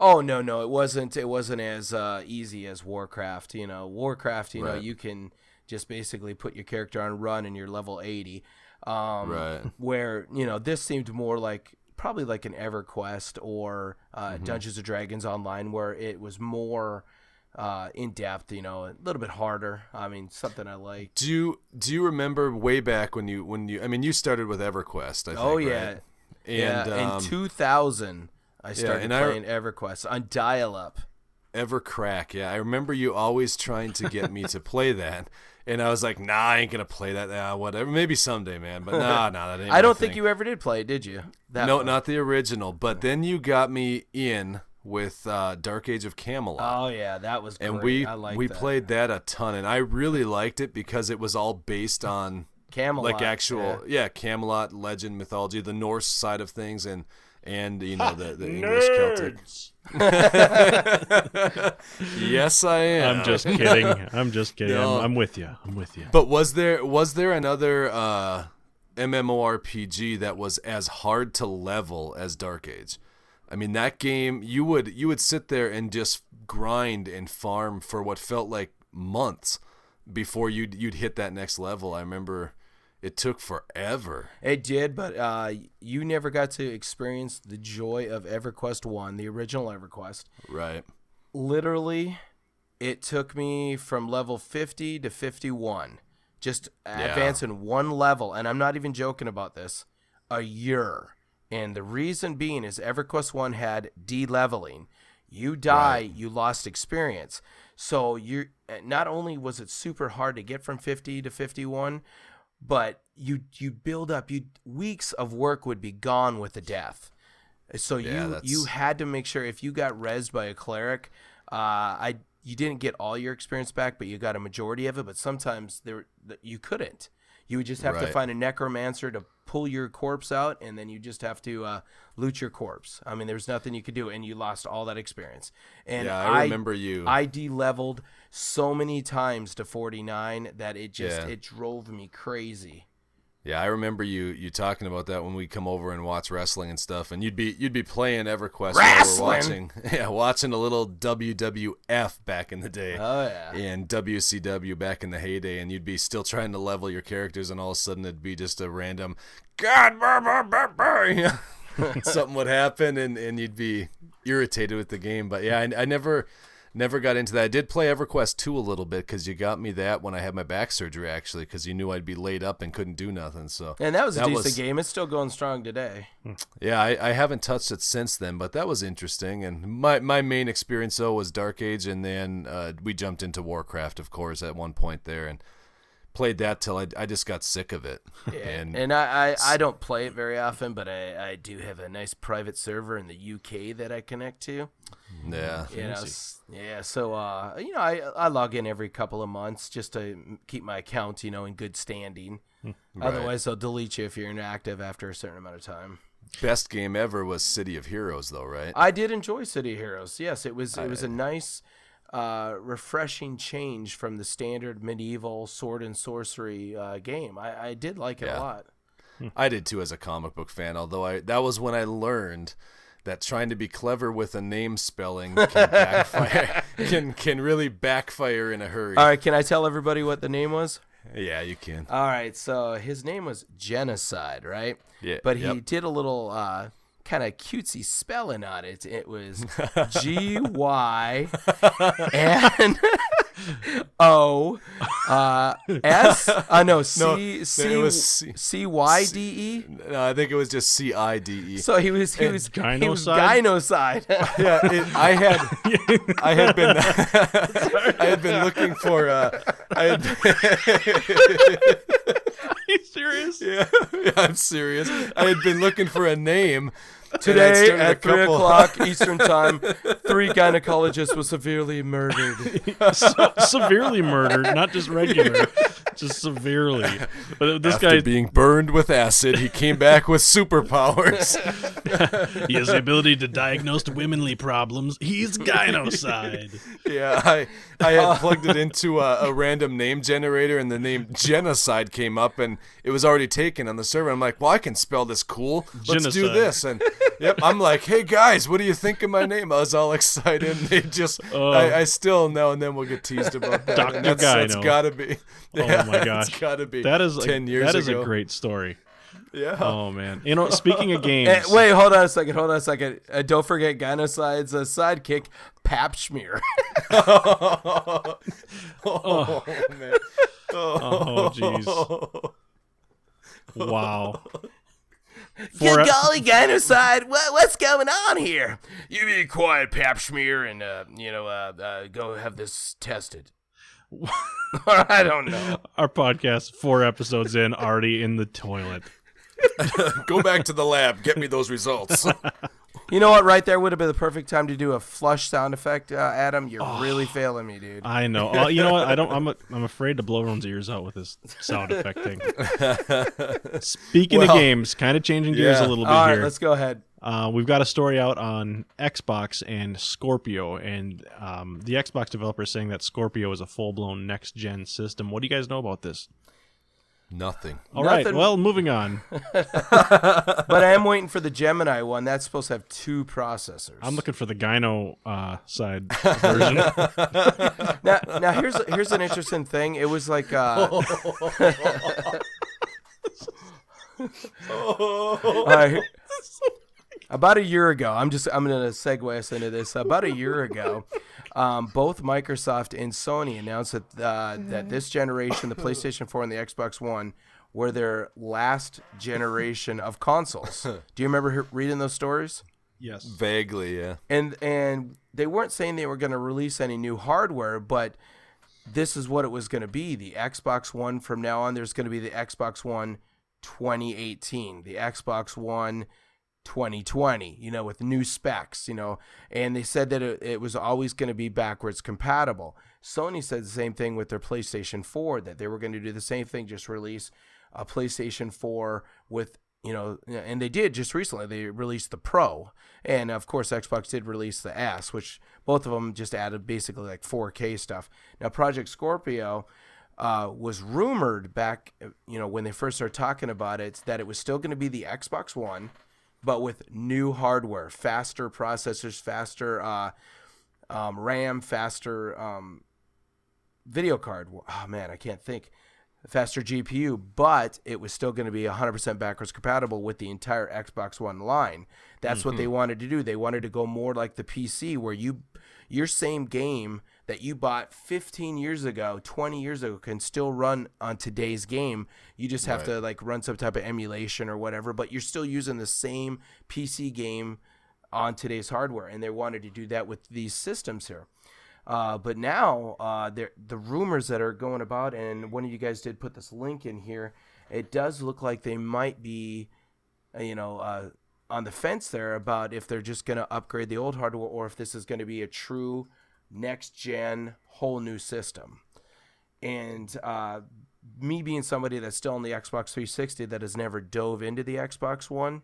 Oh no, no, it wasn't. It wasn't as uh, easy as Warcraft. You know, Warcraft. You know, you can just basically put your character on run and you're level eighty. Um, Right. Where you know this seemed more like probably like an EverQuest or uh, Mm-hmm. Dungeons and Dragons Online, where it was more uh, in depth. You know, a little bit harder. I mean, something I like. Do you do you remember way back when you when you I mean you started with EverQuest, I think, Oh yeah, right? And yeah. um, in two thousand, I started I- playing EverQuest on dial-up. Evercrack, yeah. I remember you always trying to get me to play that. And I was like, nah, I ain't gonna play that. Nah, whatever. Maybe someday, man. But nah, nah, that ain't I don't think you ever did play it, did you? That No, one. not the original. But then you got me in with uh, Dark Age of Camelot. Oh yeah, that was great. and we I liked we that. played that a ton and I really liked it because it was all based on Camelot, like actual yeah. Camelot legend mythology, the Norse side of things and and you know the, the English Celtic. Yes, I am. I'm just kidding. I'm just kidding. No. I'm, I'm with you. I'm with you. But was there was there another uh, MMORPG that was as hard to level as Dark Age? I mean, that game you would you would sit there and just grind and farm for what felt like months before you'd you'd hit that next level. I remember it took forever. It did, but uh, you never got to experience the joy of EverQuest One, the original EverQuest. Right. Literally, it took me from level fifty to fifty-one, just advancing one level, and I'm not even joking about this. A year, and the reason being is EverQuest One had de-leveling. You die, Right. you lost experience. So you not only was it super hard to get from 50 to 51, but you you build up you weeks of work would be gone with the death. So Yeah, you that's- you had to make sure if you got rezzed by a cleric, uh, I you didn't get all your experience back, but you got a majority of it. But sometimes there you couldn't. You would just have to find a necromancer to pull your corpse out, and then you just have to uh, loot your corpse. I mean, there's nothing you could do, and you lost all that experience. And Yeah, I remember you. I de-leveled so many times to 49 that it just Yeah. it drove me crazy. Yeah, I remember you you talking about that when we come over and watch wrestling and stuff, and you'd be you'd be playing EverQuest while we're watching, yeah, watching a little WWF back in the day, Oh yeah. and WCW back in the heyday, and you'd be still trying to level your characters, and all of a sudden it'd be just a random God, brr, brr, brr, brr," you know? something would happen, and and you'd be irritated with the game. But yeah, I, I never. Never got into that. I did play EverQuest 2 a little bit because you got me that when I had my back surgery, actually, because you knew I'd be laid up and couldn't do nothing. So And that was a That decent was- game. It's still going strong today. yeah, I, I haven't touched it since then, but that was interesting. And my, my main experience though was Dark Age, and then uh, we jumped into Warcraft, of course, at one point there, and played that till I, I just got sick of it. Yeah. And, And, I, I, I don't play it very often, but I, I do have a nice private server in the UK that I connect to. yeah, You know, yeah. So uh, you know, I I log in every couple of months just to keep my account, you know, in good standing. Otherwise, they'll delete you if you're inactive after a certain amount of time. best game ever was City of Heroes, though, right? I did enjoy City of Heroes. Yes, it was it was a nice, uh, refreshing change from the standard medieval sword and sorcery uh, game. I, I did like it Yeah. a lot. I did too as a comic book fan, although I that was when I learned that trying to be clever with a name spelling can backfire can can really backfire in a hurry. All right, can I tell everybody what the name was? Yeah, you can. All right, so his name was Genocide, right? Yeah, But he yep. did a little uh, kind of cutesy spelling on it. It was G Y N O Uh, S? Uh, no, C, No, it C, was C- C Y D E. No, I think it was just C I D E. So he was he was he was Gynocide? gynocide. yeah, it, I had I had been I had been looking for uh, I had Are you serious? yeah, yeah, I'm serious. I had been looking for a name Today at three couple- o'clock Eastern time, three gynecologists were severely murdered. Se- severely murdered, not just regular, just severely. But this After guy, being burned with acid, he came back with superpowers. he has the ability to diagnose womanly problems. He's gynocide. yeah, I I had uh, plugged it into a, a random name generator, and the name genocide came up, and it was already taken on the server. I'm like, well, I can spell this cool. Let's do this. And yep, I'm like, hey guys, what do you think of my name? I was all excited. And they just, Oh. I, I still now and then will get teased about that. Dr. and that's, that's Gyno. gotta be. Oh yeah, my gosh. it's gotta be. That is ten a, years That is ago. a great story. Yeah. Oh man, you know, speaking of games, Eh, wait, hold on a second. Hold on a second. Uh, don't forget gynocide's uh, sidekick, Pap Schmear. oh, man. oh jeez, wow. Good golly, gynocide! What, what's going on here? You be quiet, Pap Schmear, and uh, you know, uh, uh, go have this tested. I don't know. Our podcast, four episodes in, already in the toilet. Go back to the lab. Get me those results. You know what? Right there would have been the perfect time to do a flush sound effect, uh, Adam. You're really failing me, dude. I know. Uh, you know what? I don't. I'm. A, I'm afraid to blow everyone's ears out with this sound effect thing. Speaking of games, kind of changing gears yeah. a little bit All right, here. let's go ahead. Uh, we've got a story out on Xbox and Scorpio, and um, the Xbox developer is saying that Scorpio is a full-blown next-gen system. What do you guys know about this? Nothing. All right. Nothing. Well, moving on. But I am waiting for the Gemini one. That's supposed to have two processors. I'm looking for the Gyno uh, side version. now, now here's here's an interesting thing. It was like uh, All right. About a year ago, I'm just I'm gonna segue us into this. About a year ago, um, both Microsoft and Sony announced that uh, that this generation, the PlayStation 4 and the Xbox One, were their last generation of consoles. Do you remember he- reading those stories? yes. Vaguely, yeah. and and they weren't saying they were going to release any new hardware, but this is what it was going to be. The Xbox One from now on, there's going to be the Xbox One 2018, the Xbox One 2020, you know, with new specs, you know, and they said that it, it was always going to be backwards compatible. Sony said the same thing with their PlayStation 4, that they were going to do the same thing, just release a PlayStation 4 with you know, and they did just recently. They released the Pro, and of course, Xbox did release the S, which both of them just added basically like 4K stuff. Now, Project Scorpio uh, was rumored back, you know, when they first started talking about it, that it was still going to be the Xbox One, but with new hardware, faster processors, faster uh, um, RAM, faster um, video card. Oh man, I can't think. Faster GPU, but it was still going to be 100% backwards compatible with the entire Xbox One line. That's what they wanted to do. They wanted to go more like the PC, where you your same game that you bought 15 years ago, 20 years ago, can still run on today's game. You just have to like run some type of emulation or whatever, but you're still using the same PC game on today's hardware, and they wanted to do that with these systems here. Uh, but now, uh, there- the rumors that are going about, and one of you guys did put this link in here. It does look like they might be, uh, you know, uh, on the fence there about if they're just going to upgrade the old hardware or if this is going to be a true next gen, whole new system. And uh, me being somebody that's still on the Xbox 360 that has never dove into the Xbox One,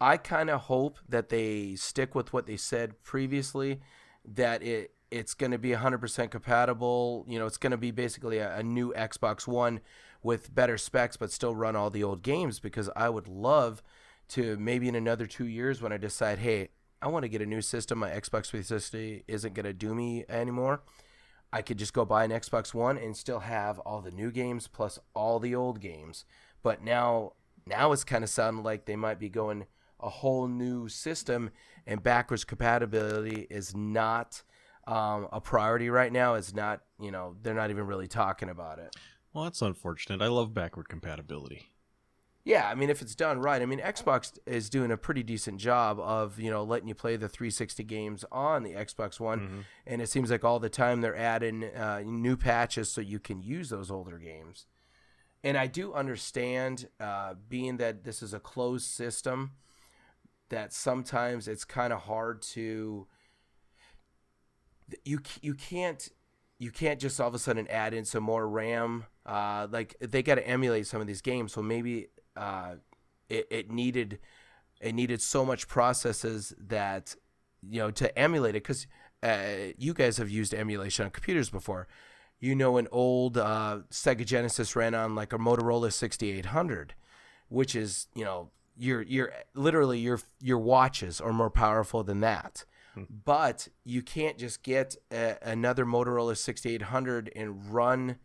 I kind of hope that they stick with what they said previously, that it it's going to be 100% compatible. You know, it's going to be basically a, a new Xbox One with better specs, but still run all the old games. Because I would love to maybe in another two years when I decide, hey, I want to get a new system. My Xbox 360 isn't going to do me anymore. I could just go buy an Xbox One and still have all the new games plus all the old games. But now, now it's kind of sounding like they might be going a whole new system, and backwards compatibility is not um, a priority right now. It's not, you know, they're not even really talking about it. Well, that's unfortunate. I love backward compatibility. Yeah, I mean, if it's done right, I mean, Xbox is doing a pretty decent job of you know letting you play the 360 games on the Xbox One, and it seems like all the time they're adding uh, new patches so you can use those older games. And I do understand, uh, being that this is a closed system, that sometimes it's kind of hard to you you can't you can't just all of a sudden add in some more RAM. Uh, like they got to emulate some of these games, so maybe uh, it, it needed it needed so much processes that you know to emulate it because uh, you guys have used emulation on computers before. You know, an old uh, Sega Genesis ran on like a Motorola 6800, which is you know your your literally your your watches are more powerful than that. But you can't just get a, another Motorola 6800 and run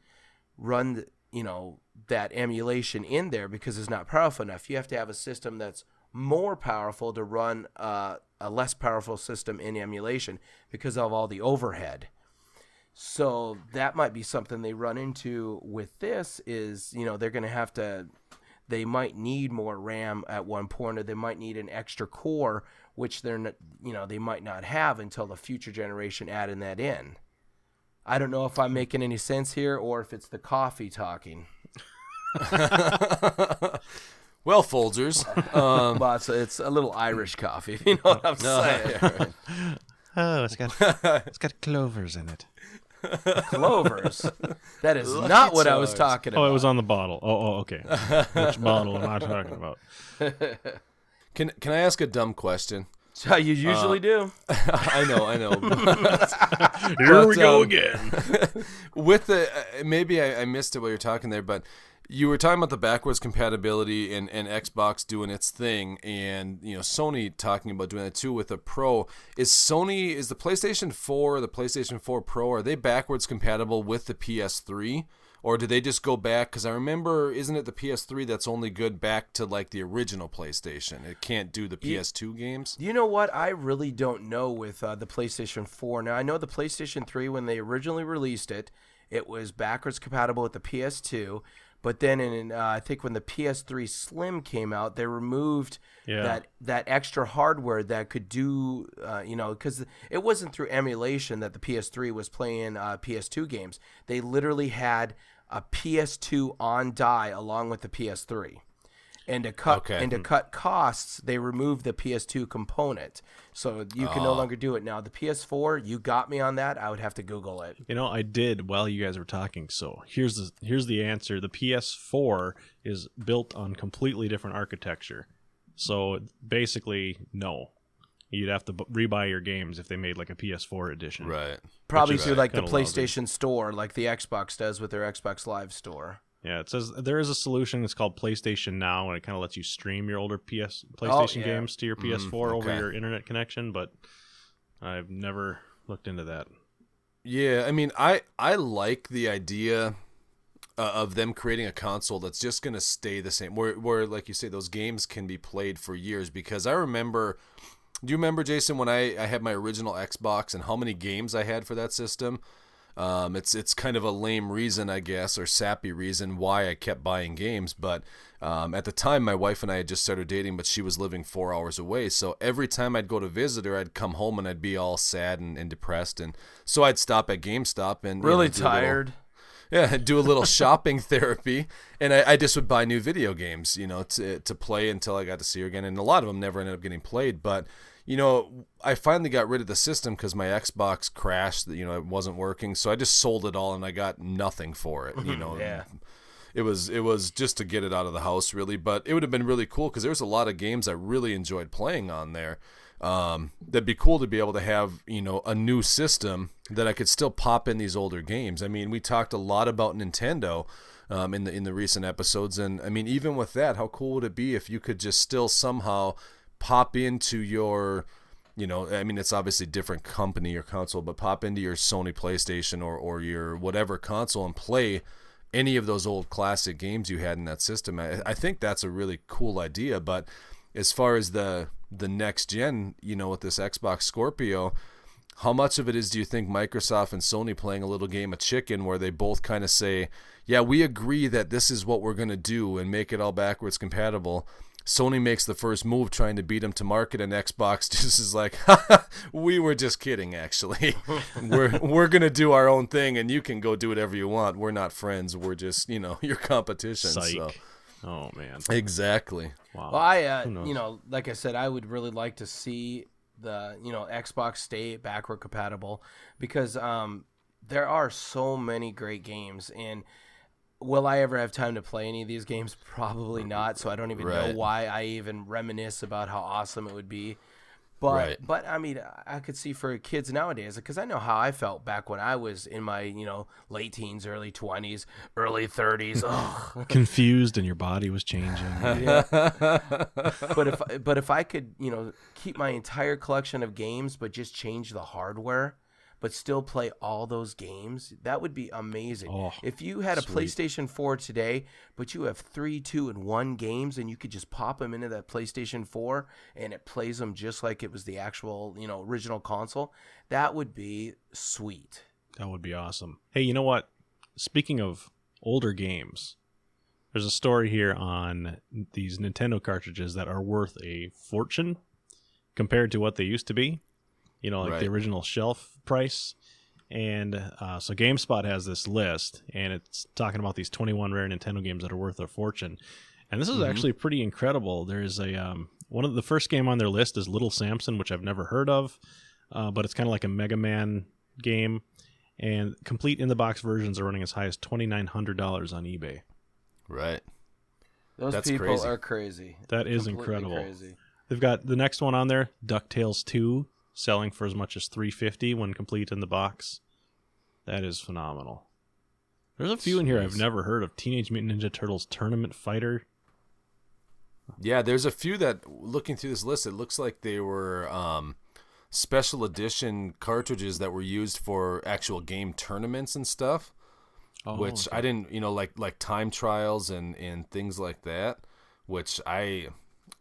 run you know that emulation in there because it's not powerful enough. You have to have a system that's more powerful to run uh, a less powerful system in emulation because of all the overhead. So that might be something they run into with this is, you know, they're going to have to they might need more RAM at one point or they might need an extra core which they're not, you know, they might not have until the future generation adding that in. I don't know if I'm making any sense here or if it's the coffee talking. Well, Folgers, um, but it's, it's a little Irish coffee, if you know what I'm saying. Oh, it's got it's got clovers in it. Clovers. That is Lucky not what I was talking about. Oh, it was on the bottle. Oh, oh, okay. Which bottle am I talking about? can can I ask a dumb question? It's how you usually do. I know, I know. Here we But, go um, again. with the uh, maybe I, I missed it while you're talking there, but you were talking about the backwards compatibility and, and Xbox doing its thing, and you know Sony talking about doing that too with the Pro. Is Sony is the PlayStation 4, the PlayStation 4 Pro, are they backwards compatible with the PS3? Or do they just go back? Because I remember, isn't it the PS3 that's only good back to like the original PlayStation? It can't do the PS2 games. You know what? I really don't know with uh, the PlayStation 4. Now, I know the PlayStation 3, when they originally released it, it was backwards compatible with the PS2. But then, in uh, I think when the PS3 Slim came out, they removed Yeah. that that extra hardware that could do, uh, you know, because it wasn't through emulation that the PS3 was playing uh, PS2 games. They literally had a PS2 on die along with the PS3 and to cut Okay. and to hmm. cut costs, they removed the PS2 component, so you can no Oh. longer do it now. The PS4, you got me on that. I would have to Google it. You know, I did while you guys were talking. So here's the here's the answer. The PS4 is built on completely different architecture. So basically, no. You'd have to b- rebuy your games if they made like a PS4 edition. Right. Probably through like the kinda lousy. PlayStation Store, like the Xbox does with their Xbox Live store. Yeah, it says there is a solution. It's called PlayStation Now, and it kind of lets you stream your older PS PlayStation yeah. games to your PS4 over okay. your internet connection. But I've never looked into that. Yeah, I mean, I I like the idea uh, of them creating a console that's just gonna stay the same, where where like you say, those games can be played for years. Because I remember, do you remember Jason when I I had my original Xbox and how many games I had for that system? Um, it's it's kind of a lame reason, I guess, or sappy reason why I kept buying games. But um, at the time, my wife and I had just started dating, but she was living four hours away. So every time I'd go to visit her, I'd come home and I'd be all sad and, and depressed. And so I'd stop at GameStop and you Really know, do little- tired. yeah, do a little shopping therapy, and I, I just would buy new video games, you know, to to play until I got to see her again. And a lot of them never ended up getting played, but you know, I finally got rid of the system because my Xbox crashed. You know, it wasn't working, so I just sold it all, and I got nothing for it. You know, Yeah. it was it was just to get it out of the house, really. But it would have been really cool because there was a lot of games I really enjoyed playing on there. Um, that'd be cool to be able to have you know a new system that I could still pop in these older games. I mean, we talked a lot about Nintendo um, in the in the recent episodes, and I mean, even with that, how cool would it be if you could just still somehow pop into your you know, I mean, it's obviously different company or console, but pop into your Sony PlayStation or, or your whatever console and play any of those old classic games you had in that system. I, I think that's a really cool idea. But as far as the the next gen, you know, with this Xbox Scorpio, how much of it is do you think Microsoft and Sony playing a little game of chicken where they both kind of say, "Yeah, we agree that this is what we're going to do and make it all backwards compatible." Sony makes the first move trying to beat them to market and Xbox just is like, "We were just kidding actually. we're we're going to do our own thing and you can go do whatever you want. We're not friends. We're just, you know, your competition." Psych. So Oh man. Exactly. Wow. Well, I, uh, you know, like I said, I would really like to see the, you know, Xbox stay backward compatible because um, there are so many great games, and will I ever have time to play any of these games? Probably not. So I don't even Right. know why I even reminisce about how awesome it would be. But Right. but I mean, I could see for kids nowadays because I know how I felt back when I was in my you know late teens, early twenties, early thirties. Confused and your body was changing. but if but if I could, you know, keep my entire collection of games, but just change the hardware, but still play all those games, that would be amazing. Oh, if you had a sweet. PlayStation 4 today, but you have three, two, and one games, and you could just pop them into that PlayStation 4, and it plays them just like it was the actual, you know, original console, that would be sweet. That would be awesome. Hey, you know what? Speaking of older games, there's a story here on these Nintendo cartridges that are worth a fortune compared to what they used to be. You know, like the original shelf price. And uh, so GameSpot has this list, and it's talking about these 21 rare Nintendo games that are worth a fortune. And this is Mhm. actually pretty incredible. There's a um, one of the first game on their list is Little Samson, which I've never heard of, uh, but it's kind of like a Mega Man game and complete in the box versions are running as high as twenty nine hundred dollars on eBay. Right. Those That's people crazy. are crazy. That is Completely incredible. Crazy. They've got the next one on there, DuckTales two, selling for as much as three fifty when complete in the box. That is phenomenal. There's a few in here I've never heard of. Teenage Mutant Ninja Turtles Tournament Fighter. Yeah, there's a few that looking through this list, it looks like they were um, special edition cartridges that were used for actual game tournaments and stuff. Oh, which I didn't, you know, like like time trials and and things like that. Which I,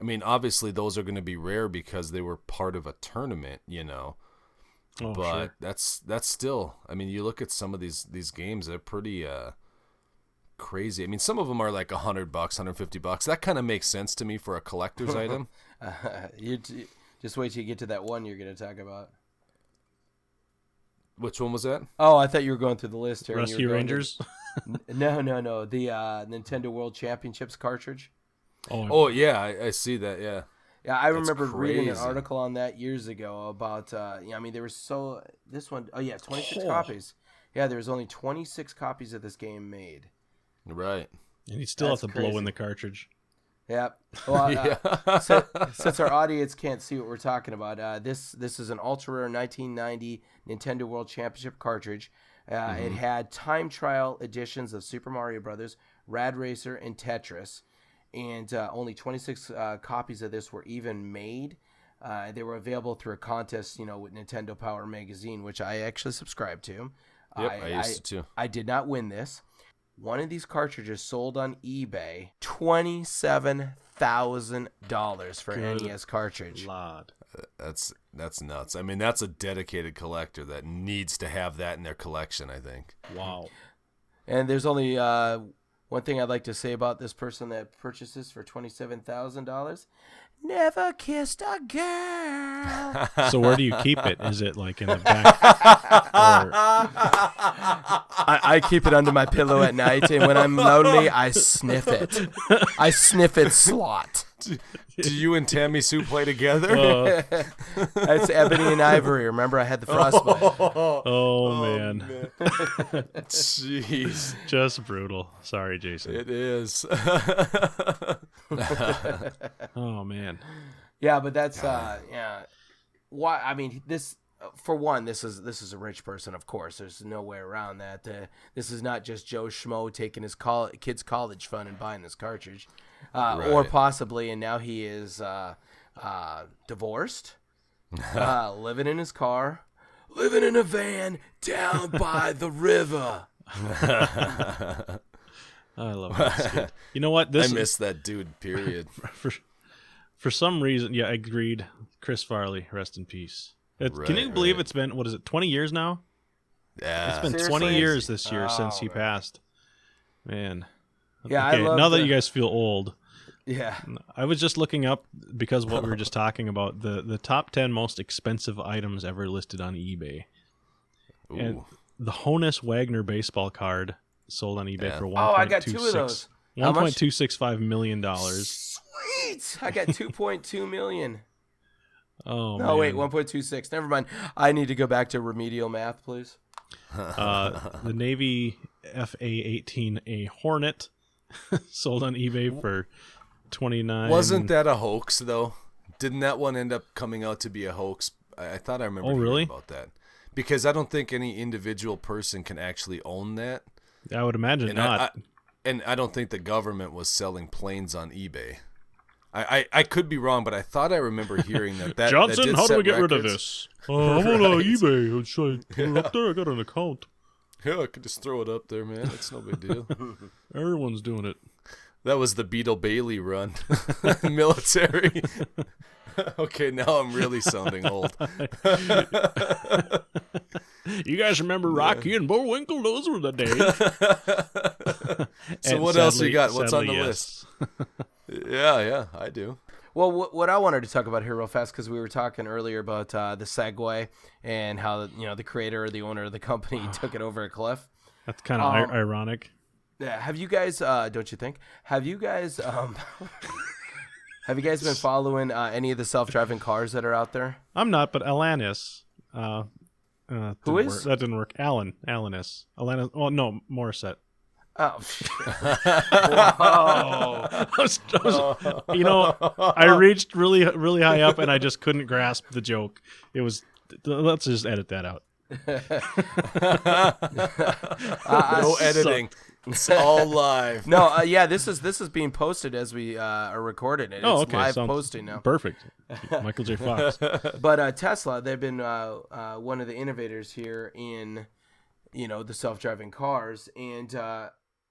I mean, obviously those are going to be rare because they were part of a tournament, you know. oh, but sure. that's that's still. I mean, you look at some of these these games; they're pretty uh, crazy. I mean, some of them are like a hundred bucks, hundred fifty bucks. That kind of makes sense to me for a collector's item. Uh, you t- just wait till you get to that one you're going to talk about. Which one was that? Oh, I thought you were going through the list here. and Rescue were going to- Rangers. No, no, no. The uh, Nintendo World Championships cartridge. Oh, Oh yeah, I, I see that. Yeah. Yeah, I That's remember reading an article on that years ago about. Uh, yeah, I mean, there was so this one oh yeah, 26 Oh. copies. Yeah, there was only 26 copies of this game made. Right. and you still have that's to blow in the cartridge. Yep. Well, uh, yeah. so, since our audience can't see what we're talking about, uh, this this is an ultra rare 1990 Nintendo World Championship cartridge. Uh, It had time trial editions of Super Mario Brothers, Rad Racer, and Tetris, and uh, only 26 uh, copies of this were even made. Uh, they were available through a contest, you know, with Nintendo Power Magazine, which I actually subscribed to. Yep, I, used to too. I did not win this. One of these cartridges sold on eBay twenty-seven thousand dollars for an NES cartridge. Lord. That's that's nuts. I mean, that's a dedicated collector that needs to have that in their collection. I think. Wow. And there's only uh, one thing I'd like to say about this person that purchases for twenty-seven thousand dollars. Never kissed a girl. So where do you keep it? Is it like in the back? or, I, I keep it under my pillow at night, and when I'm lonely, I sniff it. I sniff it slot. Do you and Tammy Sue play together? uh, That's ebony and ivory. Remember, I had the frostbite. oh, man. Jeez, Just brutal. Sorry, Jason. it is. Oh man. Yeah, but that's uh yeah. Why I mean this uh, for one this is this is a rich person of course. There's no way around that. Uh, this is not just Joe Schmo taking his col- kid's college fund and buying this cartridge. Uh, or possibly and now he is uh uh divorced. uh living in his car, living in a van down by the river. I love this kid. You know what? This I This miss that dude. Period. for for some reason, yeah, I agreed. Chris Farley, rest in peace. It, can you believe right. it's been what is it, 20 years now? Yeah. It's been Seriously? 20 years this year Oh, since he man. passed. Man. Yeah, I Okay, love now that the- you guys feel old, Yeah. I was just looking up because what we were just talking about the the top 10 most expensive items ever listed on eBay. And the Honus Wagner baseball card sold on eBay Yeah. for 1.26 Oh, I got two of those. 1.265 million dollars. Sweet. I got 2.2 million. Oh, No, wait, 1.26. Never mind. I need to go back to remedial math, please. uh, the Navy FA-18A Hornet sold on eBay for 29 Wasn't that a hoax though? Didn't that one end up coming out to be a hoax? I, I thought I remember Oh, really? about that. Because I don't think any individual person can actually own that. I would imagine And not. I, I, and I don't think the government was selling planes on eBay. I, I, I could be wrong, but I thought I remember hearing that. that that Johnson, did how do we get rid of this? Uh, I'm on uh, eBay. Uh, put it up there. I got an account. Yeah, I could just throw it up there, man. It's no big deal. Everyone's doing it. That was the Beetle Bailey run, military. okay, now I'm really sounding old. You guys remember Rocky and Bullwinkle? Those were the days. So And what else you got? What's on the yes. Yeah, yeah, I do. Well, what, what I wanted to talk about here real fast because we were talking earlier about uh, the Segway and how you know the creator or the owner of the company took it over a cliff. That's kind of Um, ironic. Yeah, have you guys? Uh, don't you think? Have you guys? Um, have you guys been following uh, any of the self-driving cars that are out there? I'm not, but Alanis. Uh, uh, Who work. That didn't work. Alan. Alanis. Alanis. Oh, no. Morissette. Oh, I was- I was- you know, I reached really, really high up, and I just couldn't grasp the joke. It was. Let's just edit that out. No editing. It's all live. no, uh, yeah, this is this is being posted as we uh, are recording it. It's oh, okay. live sounds posting now. Perfect. Michael J. Fox. But uh, Tesla, they've been uh, uh, one of the innovators here in, you know, the self-driving cars. And uh,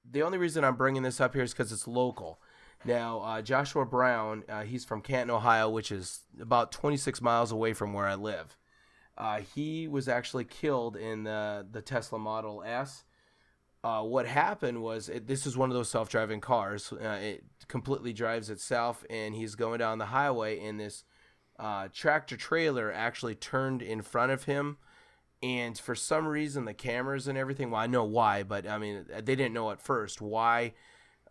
the only reason I'm bringing this up here is because it's local. Now, uh, Joshua Brown, uh, he's from Canton, Ohio, which is about 26 miles away from where I live. Uh, he was actually killed in the the Tesla Model S. Uh, what happened was it, this is one of those self-driving cars. Uh, it completely drives itself, and he's going down the highway, and this uh, tractor trailer actually turned in front of him. And for some reason, the cameras and everything, well, I know why, but I mean, they didn't know at first why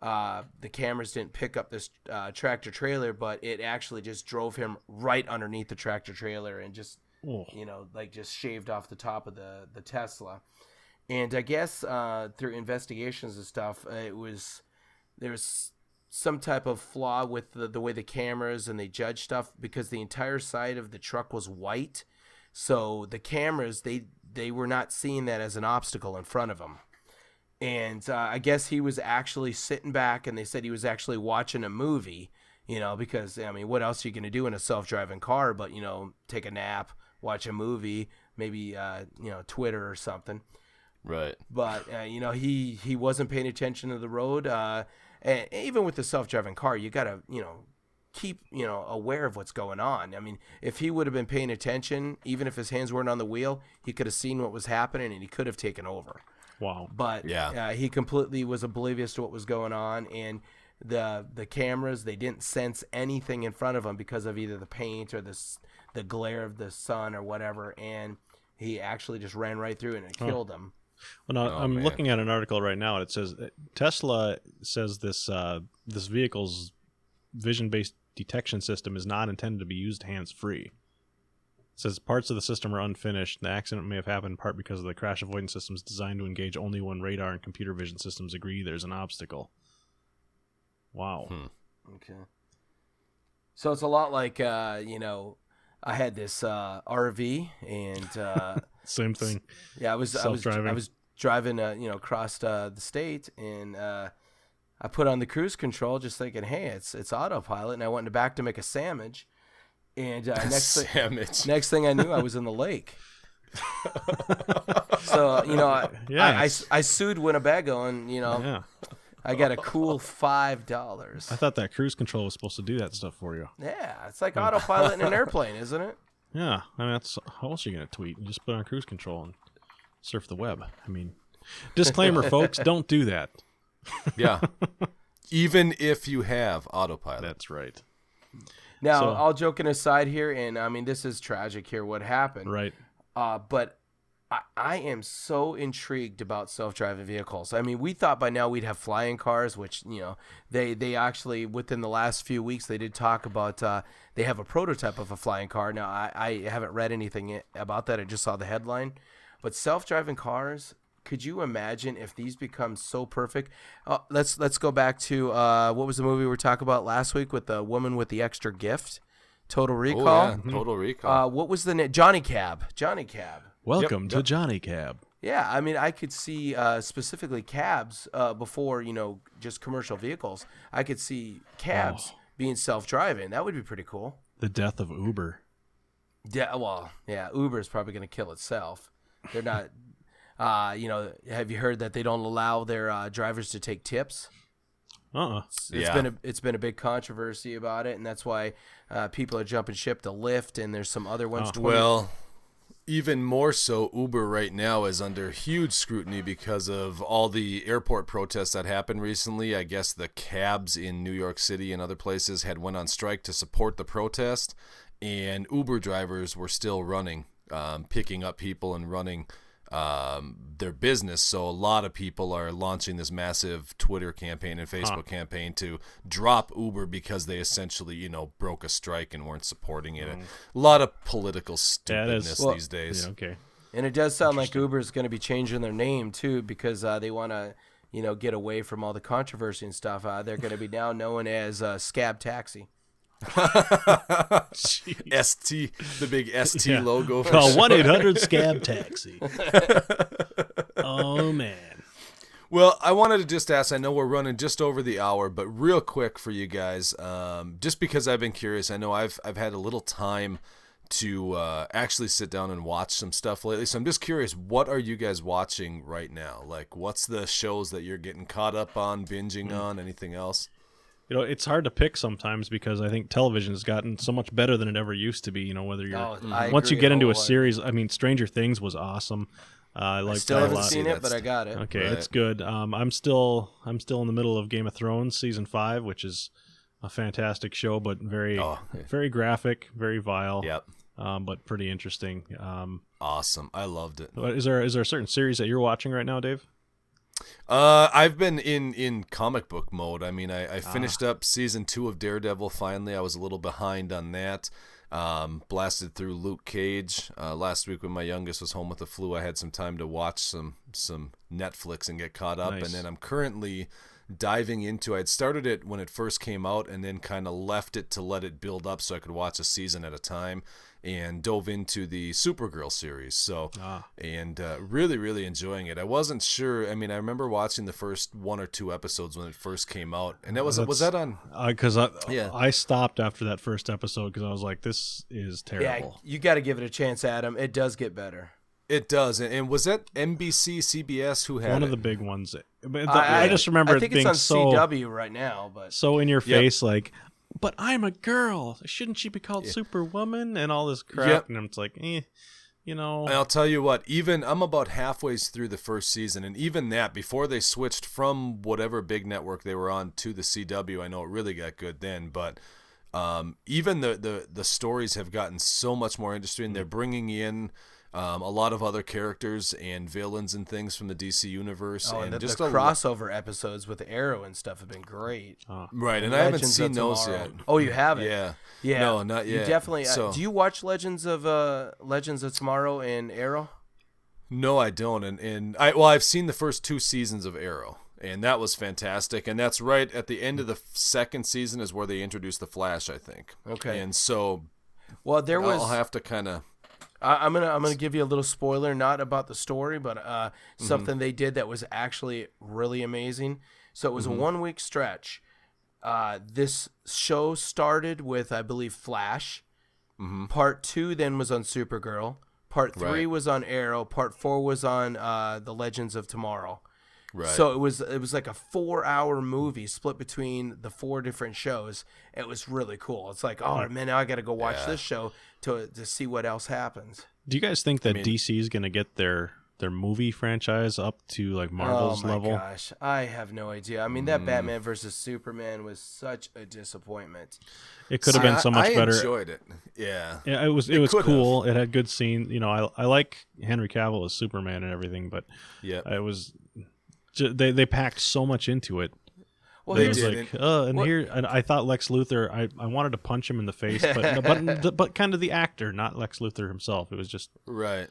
uh, the cameras didn't pick up this uh, tractor trailer, but it actually just drove him right underneath the tractor trailer and just, Oh. you know, like just shaved off the top of the, the Tesla. And I guess uh, through investigations and stuff, uh, it was there was some type of flaw with the, the way the cameras and they judge stuff because the entire side of the truck was white. So the cameras they they were not seeing that as an obstacle in front of them. And uh, I guess he was actually sitting back, and they said he was actually watching a movie. You know, because I mean, what else are you going to do in a self-driving car? But you know, take a nap, watch a movie, maybe uh, you know, Twitter or something Right. but uh, you know he he wasn't paying attention to the road uh, and even with the self-driving car you gotta you know keep you know aware of what's going on i mean if he would have been paying attention even if his hands weren't on the wheel he could have seen what was happening and he could have taken over Wow. but Yeah. uh, he completely was oblivious to what was going on and the the cameras they didn't sense anything in front of him because of either the paint or the the glare of the sun or whatever and he actually just ran right through and it killed him Well, now, Oh, I'm man. looking at an article right now, and it says Tesla says this uh, this vehicle's vision-based detection system is not intended to be used hands-free. It says parts of the system are unfinished. The accident may have happened in part because of the crash avoidance systems designed to engage only when radar and computer vision systems agree there's an obstacle. Wow. Hmm. Okay. So it's a lot like uh, you know, I had this uh, RV and uh, Same thing. yeah, I was I was I Self-driving. was driving uh, you know across uh, the state and uh, I put on the cruise control just thinking, hey, it's it's autopilot, and I went in the back to make a sandwich, and uh, next thing, Sandwich. next thing I knew, I was in the lake. so you know, I, Yeah, I, I, I sued Winnebago, and you know, Yeah. I got a cool five dollars. I thought that cruise control was supposed to do that stuff for you. Yeah, it's like autopilot in an airplane, isn't it? Yeah, I mean, that's how else are you gonna tweet? You just put on cruise control and surf the web. I mean, disclaimer, folks, don't do that. Yeah. Even if you have autopilot. That's right. Now, So- all joking aside here, and I mean, this is tragic here, what happened. Right. Uh, but I, I am so intrigued about self-driving vehicles. I mean, we thought by now we'd have flying cars, which you know they they actually within the last few weeks they did talk about. Uh, they have a prototype of a flying car. Now I, I haven't read anything about that. I just saw the headline. But self-driving cars. Could you imagine if these become so perfect? Uh, let's let's go back to uh, what was the movie we were talking about last week with the woman with the extra gift, Total Oh, Recall. yeah. Total recall. Uh, what was the name? Johnny Cab. Johnny Cab. Welcome to yep. Johnny Cab. Yeah, I mean, I could see uh, specifically cabs uh, before you know just commercial vehicles. I could see cabs being self-driving. That would be pretty cool. The death of Uber. Yeah, well, yeah, Uber is probably going to kill itself. They're not. Uh, you know, have you heard that they don't allow their uh, drivers to take tips? Uh. uh It's Yeah. been a it's been a big controversy about it, and that's why uh, people are jumping ship to Lyft, and there's some other ones. 20 Well, even more so, Uber right now is under huge scrutiny because of all the airport protests that happened recently. I guess the cabs in New York City and other places had went on strike to support the protest, and Uber drivers were still running, um, picking up people and running um, their business. So a lot of people are launching this massive Twitter campaign and Facebook campaign to drop Uber because they essentially, you know, broke a strike and weren't supporting it. A lot of political That is- stupidness Well, these days. yeah, okay. And it does sound like Uber is going to be changing their name too because uh, they want to, you know, get away from all the controversy and stuff. Uh, they're going to be now known as uh, Scab Taxi. ST, the big ST Yeah. logo. For Call one eight hundred scab taxi. oh man. Well, I wanted to just ask. I know we're running just over the hour, but real quick for you guys, um, just because I've been curious. I know I've I've had a little time to uh, actually sit down and watch some stuff lately. So I'm just curious, what are you guys watching right now? Like, what's the shows that you're getting caught up on, binging on? Anything else? You know, it's hard to pick sometimes because I think television has gotten so much better than it ever used to be. You know, whether you're Oh, I once you get into a series. I mean, Stranger Things was awesome. Uh, I I like still that haven't lot. seen it, but I got it. Okay, Right. it's good. Um, I'm still I'm still in the middle of Game of Thrones season five, which is a fantastic show, but very Oh, very graphic, very vile. Yep. Um, but pretty interesting. Um, Awesome. I loved it. but is there is there a certain series that you're watching right now, Dave? Uh, I've been in in comic book mode. I mean, I, I finished up season two of Daredevil. Finally, I was a little behind on that. Um, blasted through Luke Cage uh, last week when my youngest was home with the flu. I had some time to watch some some Netflix and get caught up. Nice. And then I'm currently diving into. I had started it when it first came out, and then kind of left it to let it build up so I could watch a season at a time. And dove into the Supergirl series. So Ah. and uh, really, really enjoying it. I wasn't sure. I mean, I remember watching the first one or two episodes when it first came out, and that was was that on? Because I Yeah. I stopped after that first episode because I was like, this is Yeah, terrible. you got to give it a chance, Adam. It does get better. It does, and, and was that NBC, CBS who had One it? of the big ones. But I, I, just remember I it think being it's on so CW right now, but so in your Yep. face, like, but I'm a girl. Shouldn't she be called Superwoman and all this crap? Yep. And it's like, eh, you know. And I'll tell you what, even I'm about halfway through the first season, and even that before they switched from whatever big network they were on to the CW, I know it really got good then, but um, even the, the the stories have gotten so much more interesting. They're bringing in um, a lot of other characters and villains and things from the DC universe, oh, and and the, just the a lo- crossover episodes with Arrow and stuff have been great. right. And I haven't seen those Tomorrow. yet. Oh, you haven't? Yeah. Yeah. No, not yet. You yet. definitely. Uh, do you watch Legends of uh Legends of Tomorrow and Arrow? No, I don't. And and I well, I've seen the first two seasons of Arrow, and that was fantastic. And that's right at the end of the second season is where they introduced the Flash, I think. Okay. And so Well, there was. I'll have to kind of. I, I'm gonna I'm gonna give you a little spoiler, not about the story, but uh, Mm-hmm. something they did that was actually really amazing. So it was Mm-hmm. a one week stretch. Uh, this show started with I believe Flash. Part two then was on Supergirl. Part three Mm-hmm. Right. was on Arrow. Part four was on uh, the Legends of Tomorrow. Right. So it was it was like a four hour movie split between the four different shows. It was really cool. It's like, oh man, now I got to go watch Yeah. this show to to see what else happens. Do you guys think that mean- DC is going to get their their movie franchise up to like Marvel's oh my level? gosh, I have no idea. I mean, Mm. that Batman versus Superman was such a disappointment. It could have been I- so much I better. I enjoyed it. Yeah. Yeah, it was it, It was could cool. It had good scenes. You know, I I like Henry Cavill as Superman and everything, but Yeah. it was ju- they they packed so much into it. Well, They was did. like, uh, and What- here, and I thought Lex Luthor. I, I wanted to punch him in the face, but but but kind of the actor, not Lex Luthor himself. It was just Right.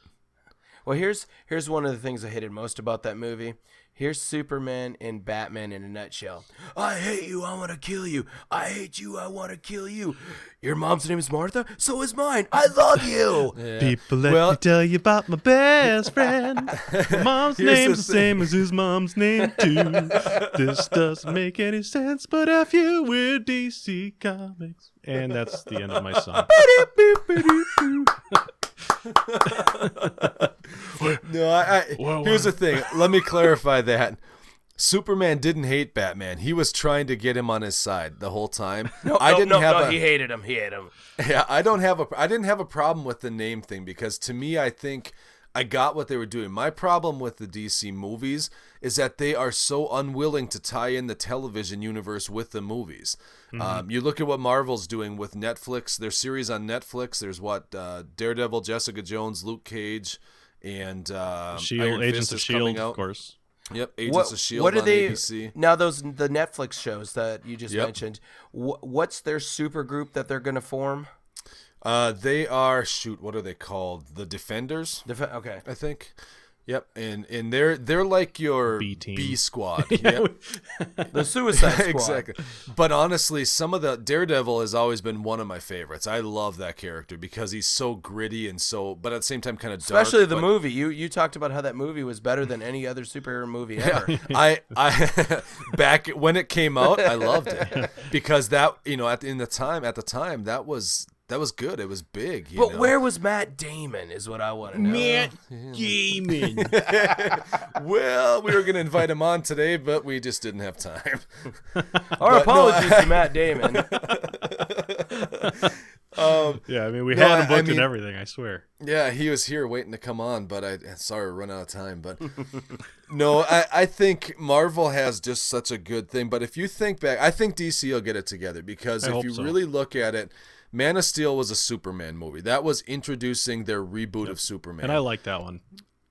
well, here's here's one of the things I hated most about that movie. Here's Superman and Batman in a nutshell. I hate you. I want to kill you. I hate you. I want to kill you. Your mom's name is Martha. So is mine. I love you. people. Let Well- me tell you about my best friend. My mom's name's the the same as his mom's name too. this doesn't make any sense, but if you we're DC Comics, and that's the end of my song. No, I, I Whoa, here's whoa. the thing. Let me clarify that. Superman didn't hate Batman. He was trying to get him on his side the whole time. No, I didn't no, have no, a he hated him. He hated him. Yeah, I don't have a I didn't have a problem with the name thing because to me I think I got what they were doing. My problem with the DC movies is that they are so unwilling to tie in the television universe with the movies. Um, you look at what Marvel's doing with Netflix, their series on Netflix. There's what uh, Daredevil, Jessica Jones, Luke Cage, and uh, Shield, Iron Agents Fist of Shield, coming of course. Yep, Agents what, of Shield what are on they ABC. now? Those the Netflix shows that you just Yep. mentioned. Wh- what's their super group that they're going to form? Uh, they are shoot. What are they called? The Defenders. Def- okay. I think. Yep, and and they're they're like your B team. B squad. Yep. The Suicide Squad. exactly. But honestly, some of the Daredevil has always been one of my favorites. I love that character because he's so gritty and so, but at the same time, kind of dark. Especially the but- movie. You you talked about how that movie was better than any other superhero movie ever. I I back when it came out, I loved it because that you know at in the time at the time that was that was good. It was big. You but know? where was Matt Damon? Is what I want to know. Gaming. Well, we were gonna invite him on today, but we just didn't have time. Our no, apologies to Matt Damon. Um, yeah, I mean, we No, had I- him I booked and everything. I swear. Yeah, he was here waiting to come on, but I sorry we run out of time. But no, I, I think Marvel has just such a good thing. But if you think back, I think DC will get it together because I if you so. really look at it, Man of Steel was a Superman movie. That was introducing their reboot of Superman. And I like that one.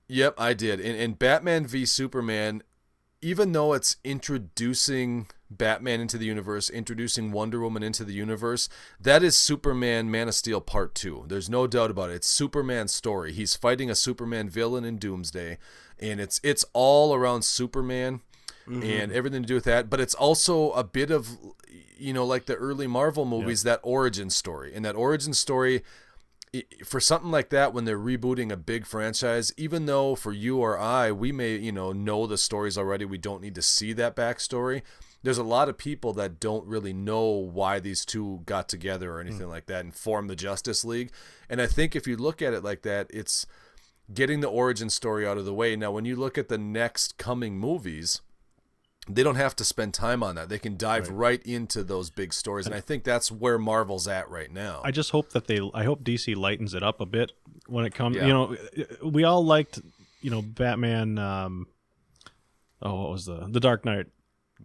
Yep, I did. And, and Batman v Superman, even though it's introducing Batman into the universe, introducing Wonder Woman into the universe, that is Superman Man of Steel Part 2. There's no doubt about it. It's Superman's story. He's fighting a Superman villain in Doomsday, and it's it's all around Superman mm-hmm. and everything to do with that, but it's also a bit of you know like the early Marvel movies that origin story. And that origin story for something like that when they're rebooting a big franchise even though for you or i we may you know know the stories already we don't need to see that backstory there's a lot of people that don't really know why these two got together or anything mm. like that and formed the justice league. And i think if you look at it like that it's getting the origin story out of the way. Now when you look at the next coming movies they don't have to spend time on that they can dive right, into those big stories and i think that's where marvel's at right now I just hope that they. I hope DC lightens it up a bit when it comes. Yeah. You know, we all liked, you know, Batman. Um, oh, what was the the Dark Knight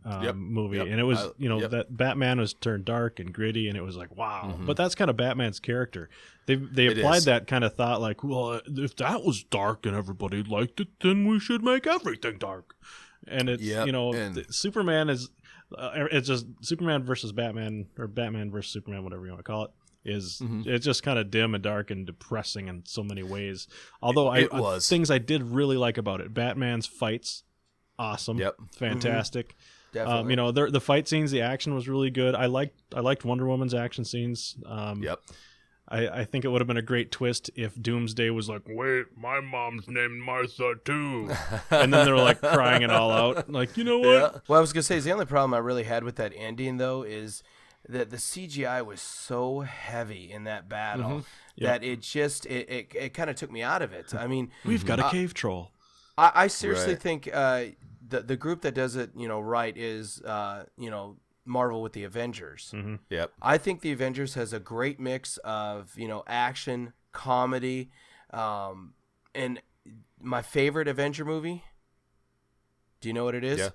um, Yep, movie? yep, And it was, I- you know, yep. that Batman was turned dark and gritty, and it was like, wow. But that's kind of Batman's character. They they applied that kind of thought, like, well, if that was dark and everybody liked it, then we should make everything dark. And it's Yep, you know, and- Superman is. Uh, it's just Superman versus Batman, or Batman versus Superman, whatever you want to call it. Is Mm-hmm. it's just kind of dim and dark and depressing in so many ways. Although I It uh, was. things I did really like about it. Batman's fights, awesome, Yep. fantastic. Definitely. Um, you know, the the fight scenes, the action was really good. I liked I liked Wonder Woman's action scenes. Um, yep I, I think it would have been a great twist if Doomsday was like, "Wait, my mom's named Martha too," and then they were like crying it all out. Like, you know what? Yeah. What I was gonna say is the only problem I really had with that ending though is that the CGI was so heavy in that battle that it just it, it, it kind of took me out of it. I mean, We've got a cave troll. I, I seriously Right. think uh, the the group that does it, you know, right is uh, you know Marvel with the Avengers. Mm-hmm. Yep. I think the Avengers has a great mix of you know action, comedy, um, and my favorite Avenger movie. Do you know what it is? Yeah.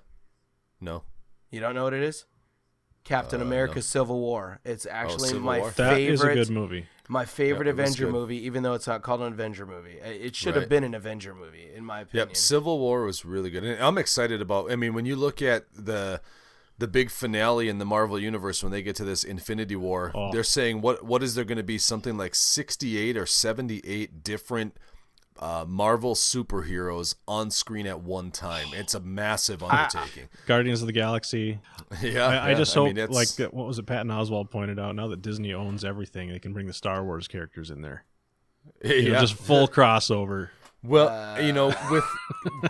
No. You don't know what it is? Captain Uh, America: no. Civil War. It's actually Civil my War. Favorite. is a good movie. My favorite Yeah, it was Avenger movie, even though it's not called an Avenger movie. It should have been an Avenger movie, in my opinion. Yep. Civil War was really good, and I'm excited about. I mean, when you look at the the big finale in the Marvel universe when they get to this Infinity War, Oh. they're saying what what is there going to be something like 68 or 78 different uh, Marvel superheroes on screen at one time. It's a massive undertaking. Guardians of the Galaxy. yeah, I, I yeah, just I hope, mean, like what was it? Patton Oswalt pointed out. Now that Disney owns everything, they can bring the Star Wars characters in there. You know, yeah. just full crossover. Well, you know, with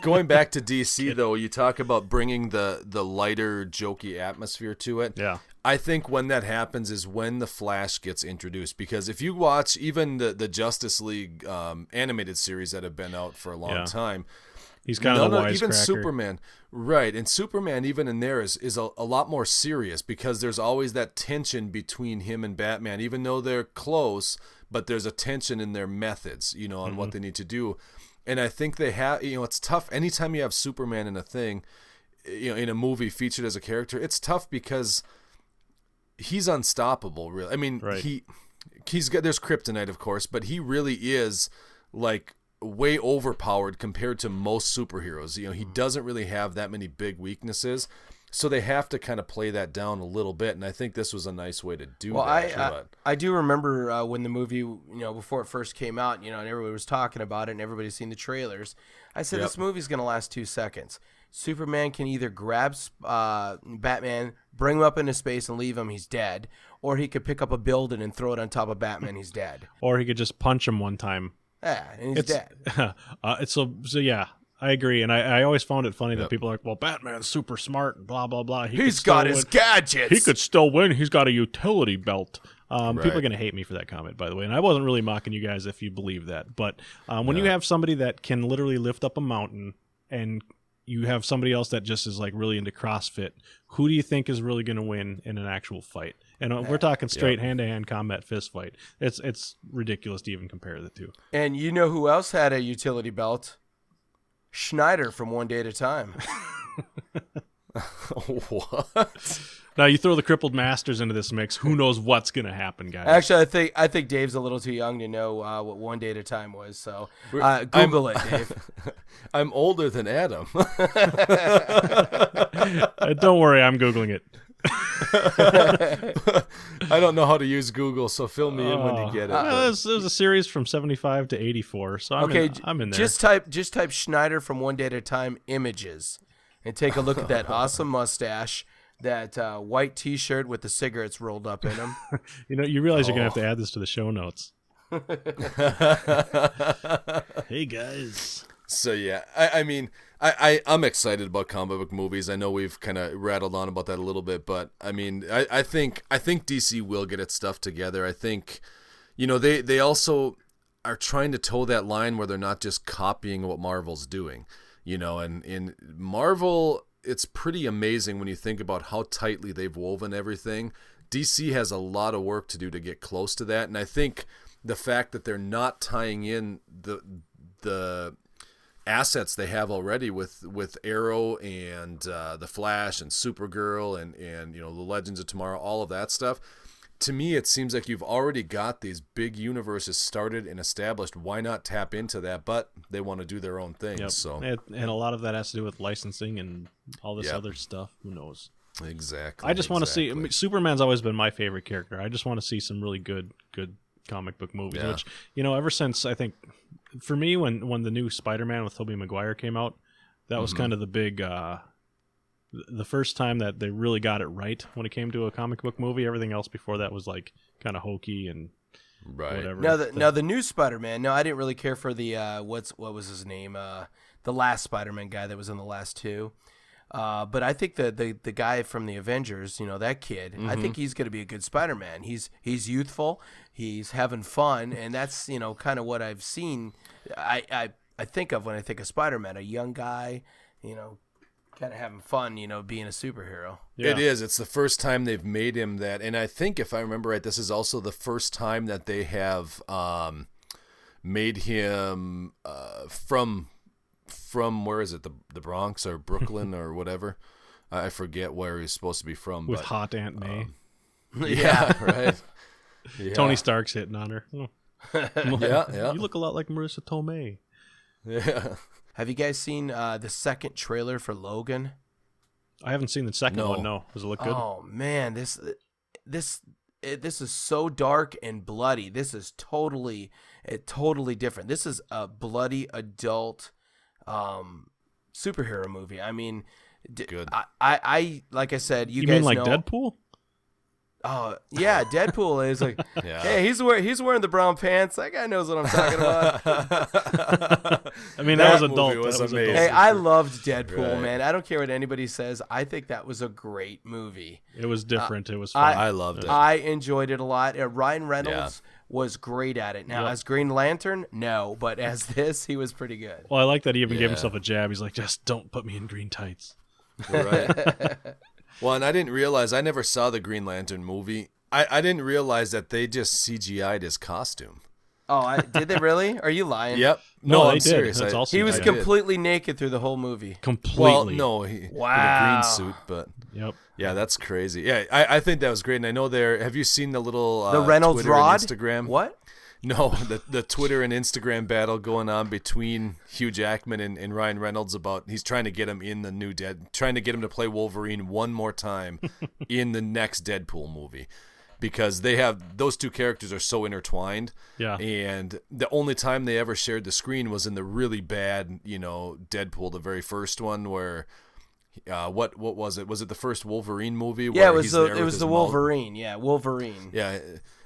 going back to DC though, you talk about bringing the the lighter, jokey atmosphere to it. Yeah. I think when that happens is when the Flash gets introduced. Because if you watch even the the Justice League um, animated series that have been out for a long Yeah. time, He's kind of no, wisecracker. even Superman, right? And Superman, even in there, is is a, a lot more serious because there's always that tension between him and Batman, even though they're close. But there's a tension in their methods, you know, on Mm-hmm. what they need to do. And I think they have, you know, it's tough. Anytime you have Superman in a thing, you know, in a movie featured as a character, it's tough because he's unstoppable. Really, I mean, Right. he he's got there's kryptonite, of course, but he really is like way overpowered compared to most superheroes. You know, he hmm. doesn't really have that many big weaknesses. So they have to kind of play that down a little bit, and I think this was a nice way to do Well, that. I, I but- I do remember uh, when the movie, you know, before it first came out, you know, and everybody was talking about it, and everybody's seen the trailers. I said Yep. this movie's gonna last two seconds. Superman can either grab uh, Batman, bring him up into space, and leave him, he's dead, or he could pick up a building and throw it on top of Batman, he's dead. Or he could just punch him one time. Yeah, and he's It's dead. uh, it's so so yeah. I agree, and I, I always found it funny that people are like, "Well, Batman's super smart and blah blah blah." He could He's still got his win. gadgets. He could still win. He's got a utility belt. Um, People are going to hate me for that comment, by the way. And I wasn't really mocking you guys if you believe that. But um, when you have somebody that can literally lift up a mountain and you have somebody else that just is like really into CrossFit, who do you think is really going to win in an actual fight? And uh, we're talking straight hand to hand combat fist fight. It's it's ridiculous to even compare the two. And you know who else had a utility belt? Schneider from One Day at a Time. what? Now you throw the crippled masters into this mix. Who knows what's going to happen, guys? Actually, I think I think Dave's a little too young to know uh, what One Day at a Time was. So uh, Google it, Dave. I'm older than Adam. Uh, don't worry, I'm googling it. I don't know how to use Google, so fill me in when you get it. Uh, but- there's, there's a series from 75 to 84, so I'm, okay, in, I'm in there. just type just type Schneider from One Day at a Time images, and take a look at that awesome mustache, that uh, white T-shirt with the cigarettes rolled up in them. you know, you realize you're gonna Oh. have to add this to the show notes. hey guys, So yeah, I, I mean, I, I I'm excited about comic book movies. I know we've kind of rattled on about that a little bit, but I mean, I, I think I think DC will get its stuff together. I think, you know, they they also are trying to toe that line where they're not just copying what Marvel's doing, you know, and in Marvel, it's pretty amazing when you think about how tightly they've woven everything. DC has a lot of work to do to get close to that, and I think the fact that they're not tying in the the assets they have already with with Arrow and uh, the Flash and Supergirl and and you know the Legends of Tomorrow, all of that stuff. To me, it seems like you've already got these big universes started and established. Why not tap into that? But they want to do their own thing. yep. So and, and a lot of that has to do with licensing and all this Yep. other stuff. Who knows? exactly. I just want to see. I mean, Superman's always been my favorite character. I just want to see some really good, good comic book movies. Yeah. Which you know, ever since I think, for me, when when the new Spider-Man with Tobey Maguire came out, that was Mhm. kind of the big. uh the first time that they really got it right when it came to a comic book movie, everything else before that was like kind of hokey and right. whatever. Now the now the new Spider-Man. No, I didn't really care for the uh, what's what was his name? Uh, the last Spider-Man guy that was in the last two. Uh, but I think the, the the guy from the Avengers, you know, that kid, I think he's going to be a good Spider-Man. He's he's youthful, he's having fun, and that's you know kind of what I've seen. I, I I think of when I think of Spider-Man, a young guy, you know, kind of having fun, you know, being a superhero. Yeah. It is. It's the first time they've made him that, and I think if I remember right, this is also the first time that they have um, made him uh, from from where is it the the Bronx or Brooklyn or whatever. I forget where he's supposed to be from. with but, hot Aunt May. yeah, right. Yeah. Tony Stark's hitting on her. Oh. Yeah, yeah, You look a lot like Marisa Tomei. yeah. Have you guys seen uh, the second trailer for Logan? I haven't seen the second No. one. No, does it look good? Oh man, this this it, this is so dark and bloody. This is totally it totally different. This is a bloody adult um superhero movie. I mean, d- Good. I, I I like I said, you, guys, you guys mean like know. Deadpool? Oh yeah, Deadpool is like, Yeah. hey, he's wearing he's wearing the brown pants. That guy knows what I'm talking about. I mean, That that, was movie adult. was that was amazing. hey. I loved Deadpool, Right. man. I don't care what anybody says. I think that was a great movie. It was different. it was Uh, I- I loved it. I enjoyed it a lot. Uh, Ryan Reynolds was great at it. Now, Yep. as Green Lantern, no, but as this, he was pretty good. well, I like that he even gave himself a jab. He's like, just don't put me in green tights. Right. well, and I didn't realize I never saw the Green Lantern movie. I, I didn't realize that they just CGI'd his costume. Oh, I, did they really? Are you lying? Yep. No, No, I'm serious. That's I- also He was I did. completely naked through the whole movie. Completely. Well, no, he, Wow. in a green suit, but Yep. Yeah, that's crazy. Yeah, I, I think that was great. And I know there. Have you seen the little uh, The Reynolds Twitter rod? Instagram? What? No, the the Twitter and Instagram battle going on between Hugh Jackman and, and Ryan Reynolds about he's trying to get him in the new Dead, trying to get him to play Wolverine one more time in the next Deadpool movie. Because they have those two characters are so intertwined, Yeah. and the only time they ever shared the screen was in the really bad, you know, Deadpool, the very first one, where, uh, what what was it? Was it the first Wolverine movie? Yeah, it was the it was the mouth- Wolverine. Yeah, Wolverine. yeah,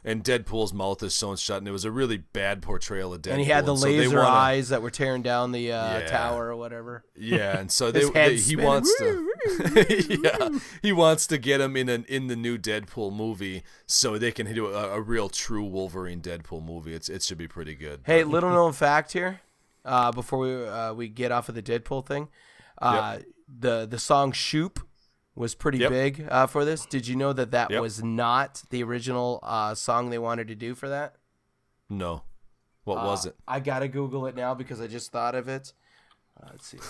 and Deadpool's mouth is sewn shut, and it was a really bad portrayal of Deadpool. and he had the laser wanna- eyes that were tearing down the uh, Yeah. tower or whatever. Yeah, and so they, they- he wants to, yeah, he wants to get him in an in the new Deadpool movie, so they can do a, a real true Wolverine Deadpool movie. It's it should be pretty good. Hey, little known fact here, uh, before we uh, we get off of the Deadpool thing, uh, the the song "Shoop" was pretty Yep. big uh, for this. Did you know that that Yep. was not the original uh, song they wanted to do for that? No, what was Uh, it? I gotta Google it now because I just thought of it. Uh, let's see.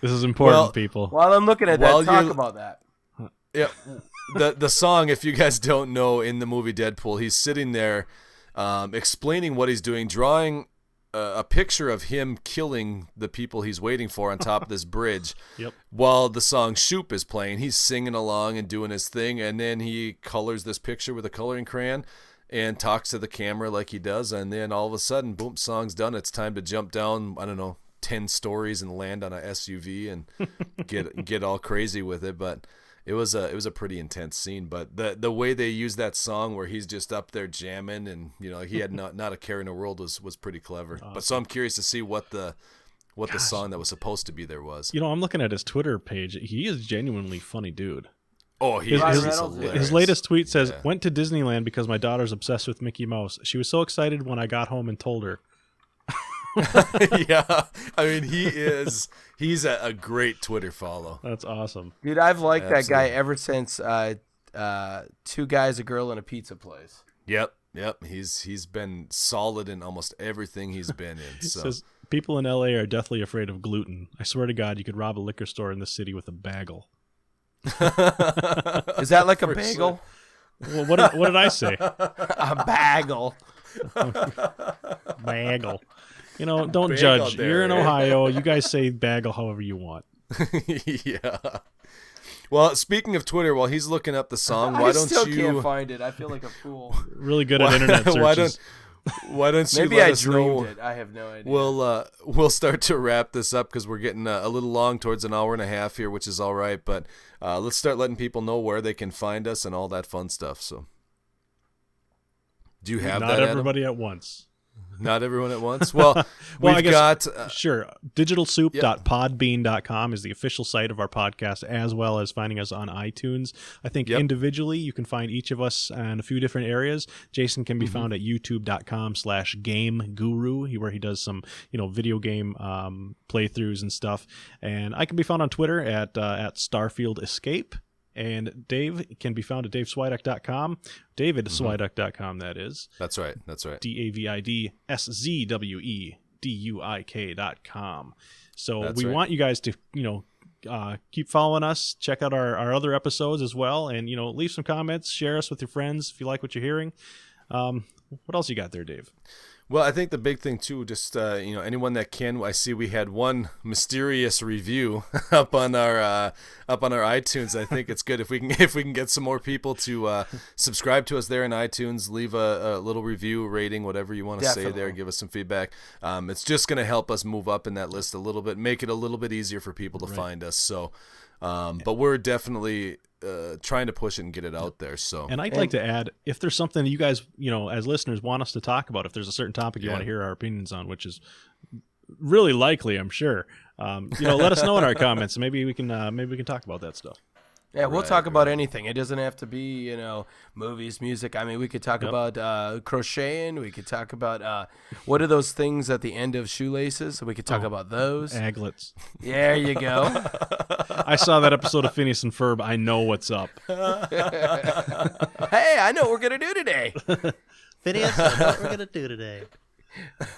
This is important, Well- people. While I'm looking at that, While talk about that. Yeah, the the song. If you guys don't know, in the movie Deadpool, he's sitting there, um, explaining what he's doing, drawing a, a picture of him killing the people he's waiting for on top of this bridge. Yep. While the song "Shoop" is playing, he's singing along and doing his thing, and then he colors this picture with a coloring crayon. And talks to the camera like he does, and then all of a sudden, boom, song's done. It's time to jump down. I don't know, ten stories and land on a SUV and get get all crazy with it. But it was a it was a pretty intense scene. But the the way they used that song, where he's just up there jamming, and you know he had not not a care in the world, was was pretty clever. But so I'm curious to see what the what the song that was supposed to be there was. You know, I'm looking at his Twitter page. He is genuinely funny, dude. Oh, he His, Ryan his, is Reynolds, hilarious. his latest tweet says, Yeah. "Went to Disneyland because my daughter's obsessed with Mickey Mouse. She was so excited when I got home and told her." yeah, I mean he is he's a, a great Twitter follow. That's awesome. Dude, I've liked that guy ever since uh, uh, Two Guys, a Girl, and a Pizza Place. Yep, yep. He's he's been solid in almost everything he's been in. So says people in LA are deathly afraid of gluten. I swear to God, you could rob a liquor store in the city with a bagel. Is that like a For bagel? Well, what did, what did I say? a bagel. Bagel. You know, don't Bagel judge. there, You're in? Ohio. You guys say bagel however you want. yeah. Well, speaking of Twitter, while he's looking up the song, why I don't still you? can't find it. I feel like a fool. Really good at internet searches. why don't Why don't you Maybe let I us dreamed know? it. I have no idea. We'll uh, we'll start to wrap this up because we're getting uh, a little long towards an hour and a half here, which is all right. But uh, let's start letting people know where they can find us and all that fun stuff. So, do you have Not that? Adam? everybody at once. Not everyone at once. Well, Well, we've got. Uh, Sure. Digitalsoup.podbean.com is the official site of our podcast, as well as finding us on iTunes. I think Yep. individually, you can find each of us in a few different areas. Jason can be Mm-hmm. found at youtube.com slash game guru, where he does some, you know, video game um, playthroughs and stuff. And I can be found on Twitter at, uh, at Starfield Escape. And Dave can be found at daveswiduck.com. davidswiduck.com, that is. that's right. That's right. D A V I D S Z W E D U I K dot com. So That's we right. want you guys to, you know, uh, keep following us, check out our, our other episodes as well, and, you know, leave some comments, share us with your friends if you like what you're hearing. Um, what else you got there, Dave? Well, I think the big thing too, just uh, you know, anyone that can. I see we had one mysterious review up on our uh, up on our iTunes. I think it's good if we can if we can get some more people to uh, subscribe to us there in iTunes, leave a, a little review, rating, whatever you want to say there, give us some feedback. Um, it's just going to help us move up in that list a little bit, make it a little bit easier for people to find us. So, um, but we're definitely uh, trying to push it and get it out there. So, And I'd like to add, if there's something that you guys, you know, as listeners want us to talk about, if there's a certain topic you Yeah. want to hear our opinions on, which is really likely, I'm sure, um, you know, let us know in our comments. Maybe we can, uh, maybe we can talk about that stuff. Yeah, we'll Right, talk about anything. It doesn't have to be, you know, movies, music. I mean, we could talk Yep. about uh, crocheting. We could talk about uh, what are those things at the end of shoelaces? We could talk Oh. about those. Aglets. There you go. I saw that episode of Phineas and Ferb. I know what's up. hey, I know what we're gonna do today. Phineas, what we're gonna do today?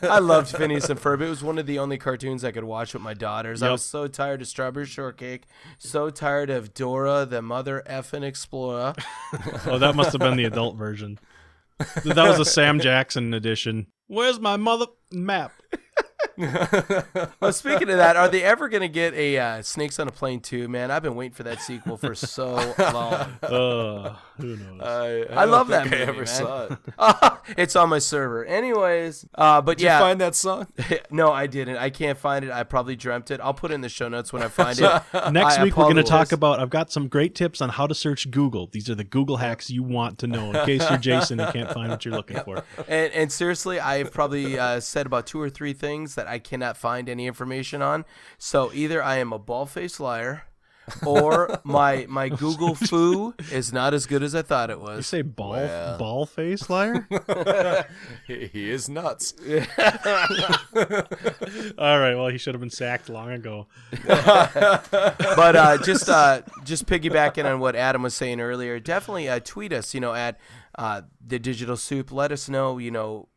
I loved Phineas and Ferb. It was one of the only cartoons I could watch with my daughters. I was so tired of Strawberry Shortcake, so tired of Dora the Mother Effin' Explorer. Oh, that must have been the adult version. That was a Sam Jackson edition. Where's my mother map? Well, speaking of that, are they ever gonna get a uh, Snakes on a Plane 2? Man, I've been waiting for that sequel for so long. Uh, who knows? I, I love that think I movie, ever man. saw it. it's on my server. Anyways, uh, but Did yeah, you find that song? no, I didn't. I can't find it. I probably dreamt it. I'll put it in the show notes when I find it. Next I week we're going to talk about. I've got some great tips on how to search Google. These are the Google hacks you want to know in case you're Jason and can't find what you're looking for. And, and seriously, I've probably uh, said about two or three things that I cannot find any information on. So either I am a ball faced liar, or my my Google fu is not as good as I thought it was. You say ball Well. ball face liar? he, he is nuts. All right. Well, he should have been sacked long ago. but uh, just uh, just piggybacking on what Adam was saying earlier, definitely uh, tweet us. You know, at uh, the Digital Soup. Let us know. You know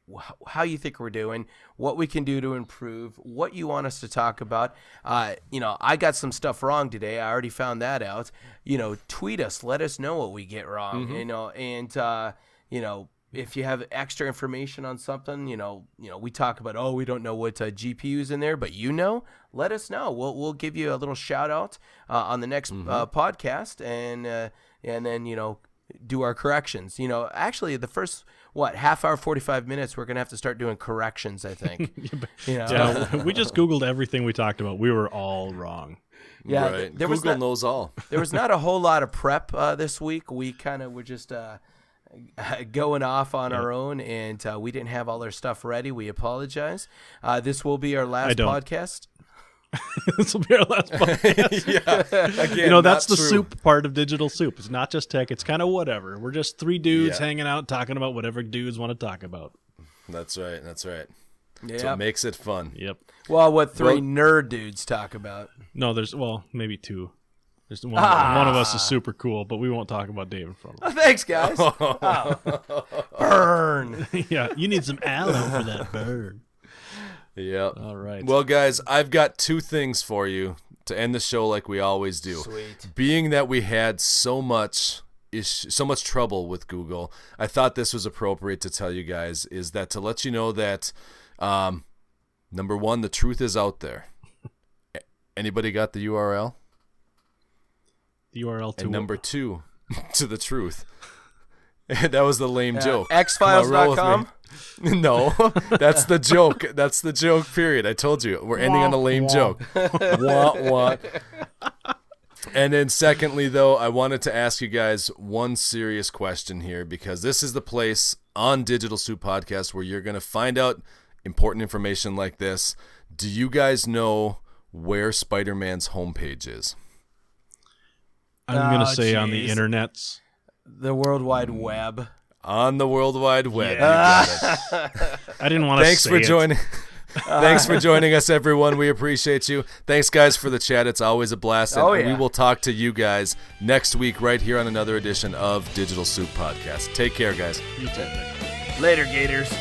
how you think we're doing, what we can do to improve, what you want us to talk about. Uh, you know, I got some stuff wrong today. I already found that out. You know, tweet us. Let us know what we get wrong. You know, and uh, you know. If you have extra information on something, you know, you know, we talk about, oh, we don't know what uh, GPU's in there, but you know, let us know. We'll we'll give you a little shout out uh, on the next uh, podcast, and uh, and then you know, do our corrections. You know, actually, the first what half hour, forty five minutes, we're gonna have to start doing corrections. I think. you know? Yeah, we just Googled everything we talked about. We were all wrong. Yeah, right. th- there was Google not- knows all. there was not a whole lot of prep uh, this week. We kind of were just uh, going off on our own, and uh, we didn't have all our stuff ready. We apologize. Uh, this will be our last podcast. this will be our last podcast. yeah. Again, you know, that's the true. soup part of digital soup. It's not just tech. It's kind of whatever. We're just three dudes Yeah. hanging out talking about whatever dudes want to talk about. That's right. That's right. That's Yeah. what makes it fun. Yep. Well, what three Well- nerd dudes talk about? No, there's well, maybe two. There's one. Ah. One of us is super cool, but we won't talk about Dave in front of Oh, thanks, guys. Oh. Burn. yeah, you need some aloe for that bird. Yep. All right. Well, guys, I've got two things for you to end the show like we always do. Sweet. Being that we had so much ish, so much trouble with Google, I thought this was appropriate to tell you guys is that to let you know that um, number one, the truth is out there. Anybody got the URL? the URL to And number two, to the truth. that was the lame Uh, joke. Come on, roll Xfiles.com. me. No, that's the joke. That's the joke. Period. I told you we're ending on a lame joke. wah, wah. And then, secondly, though, I wanted to ask you guys one serious question here because this is the place on Digital Soup Podcast, where you're going to find out important information like this. Do you guys know where Spider Man's homepage is? I'm gonna Oh, say on the internets. The World Wide Web. On the World Wide Web. Yeah. Got it. I didn't want to. Thanks say for it. joining. Thanks for joining us, everyone. We appreciate you. Thanks, guys, for the chat. It's always a blast. Oh, and Oh, we will talk to you guys next week, right here on another edition of Digital Soup Podcast. Take care, guys. You take it. Later, Gators.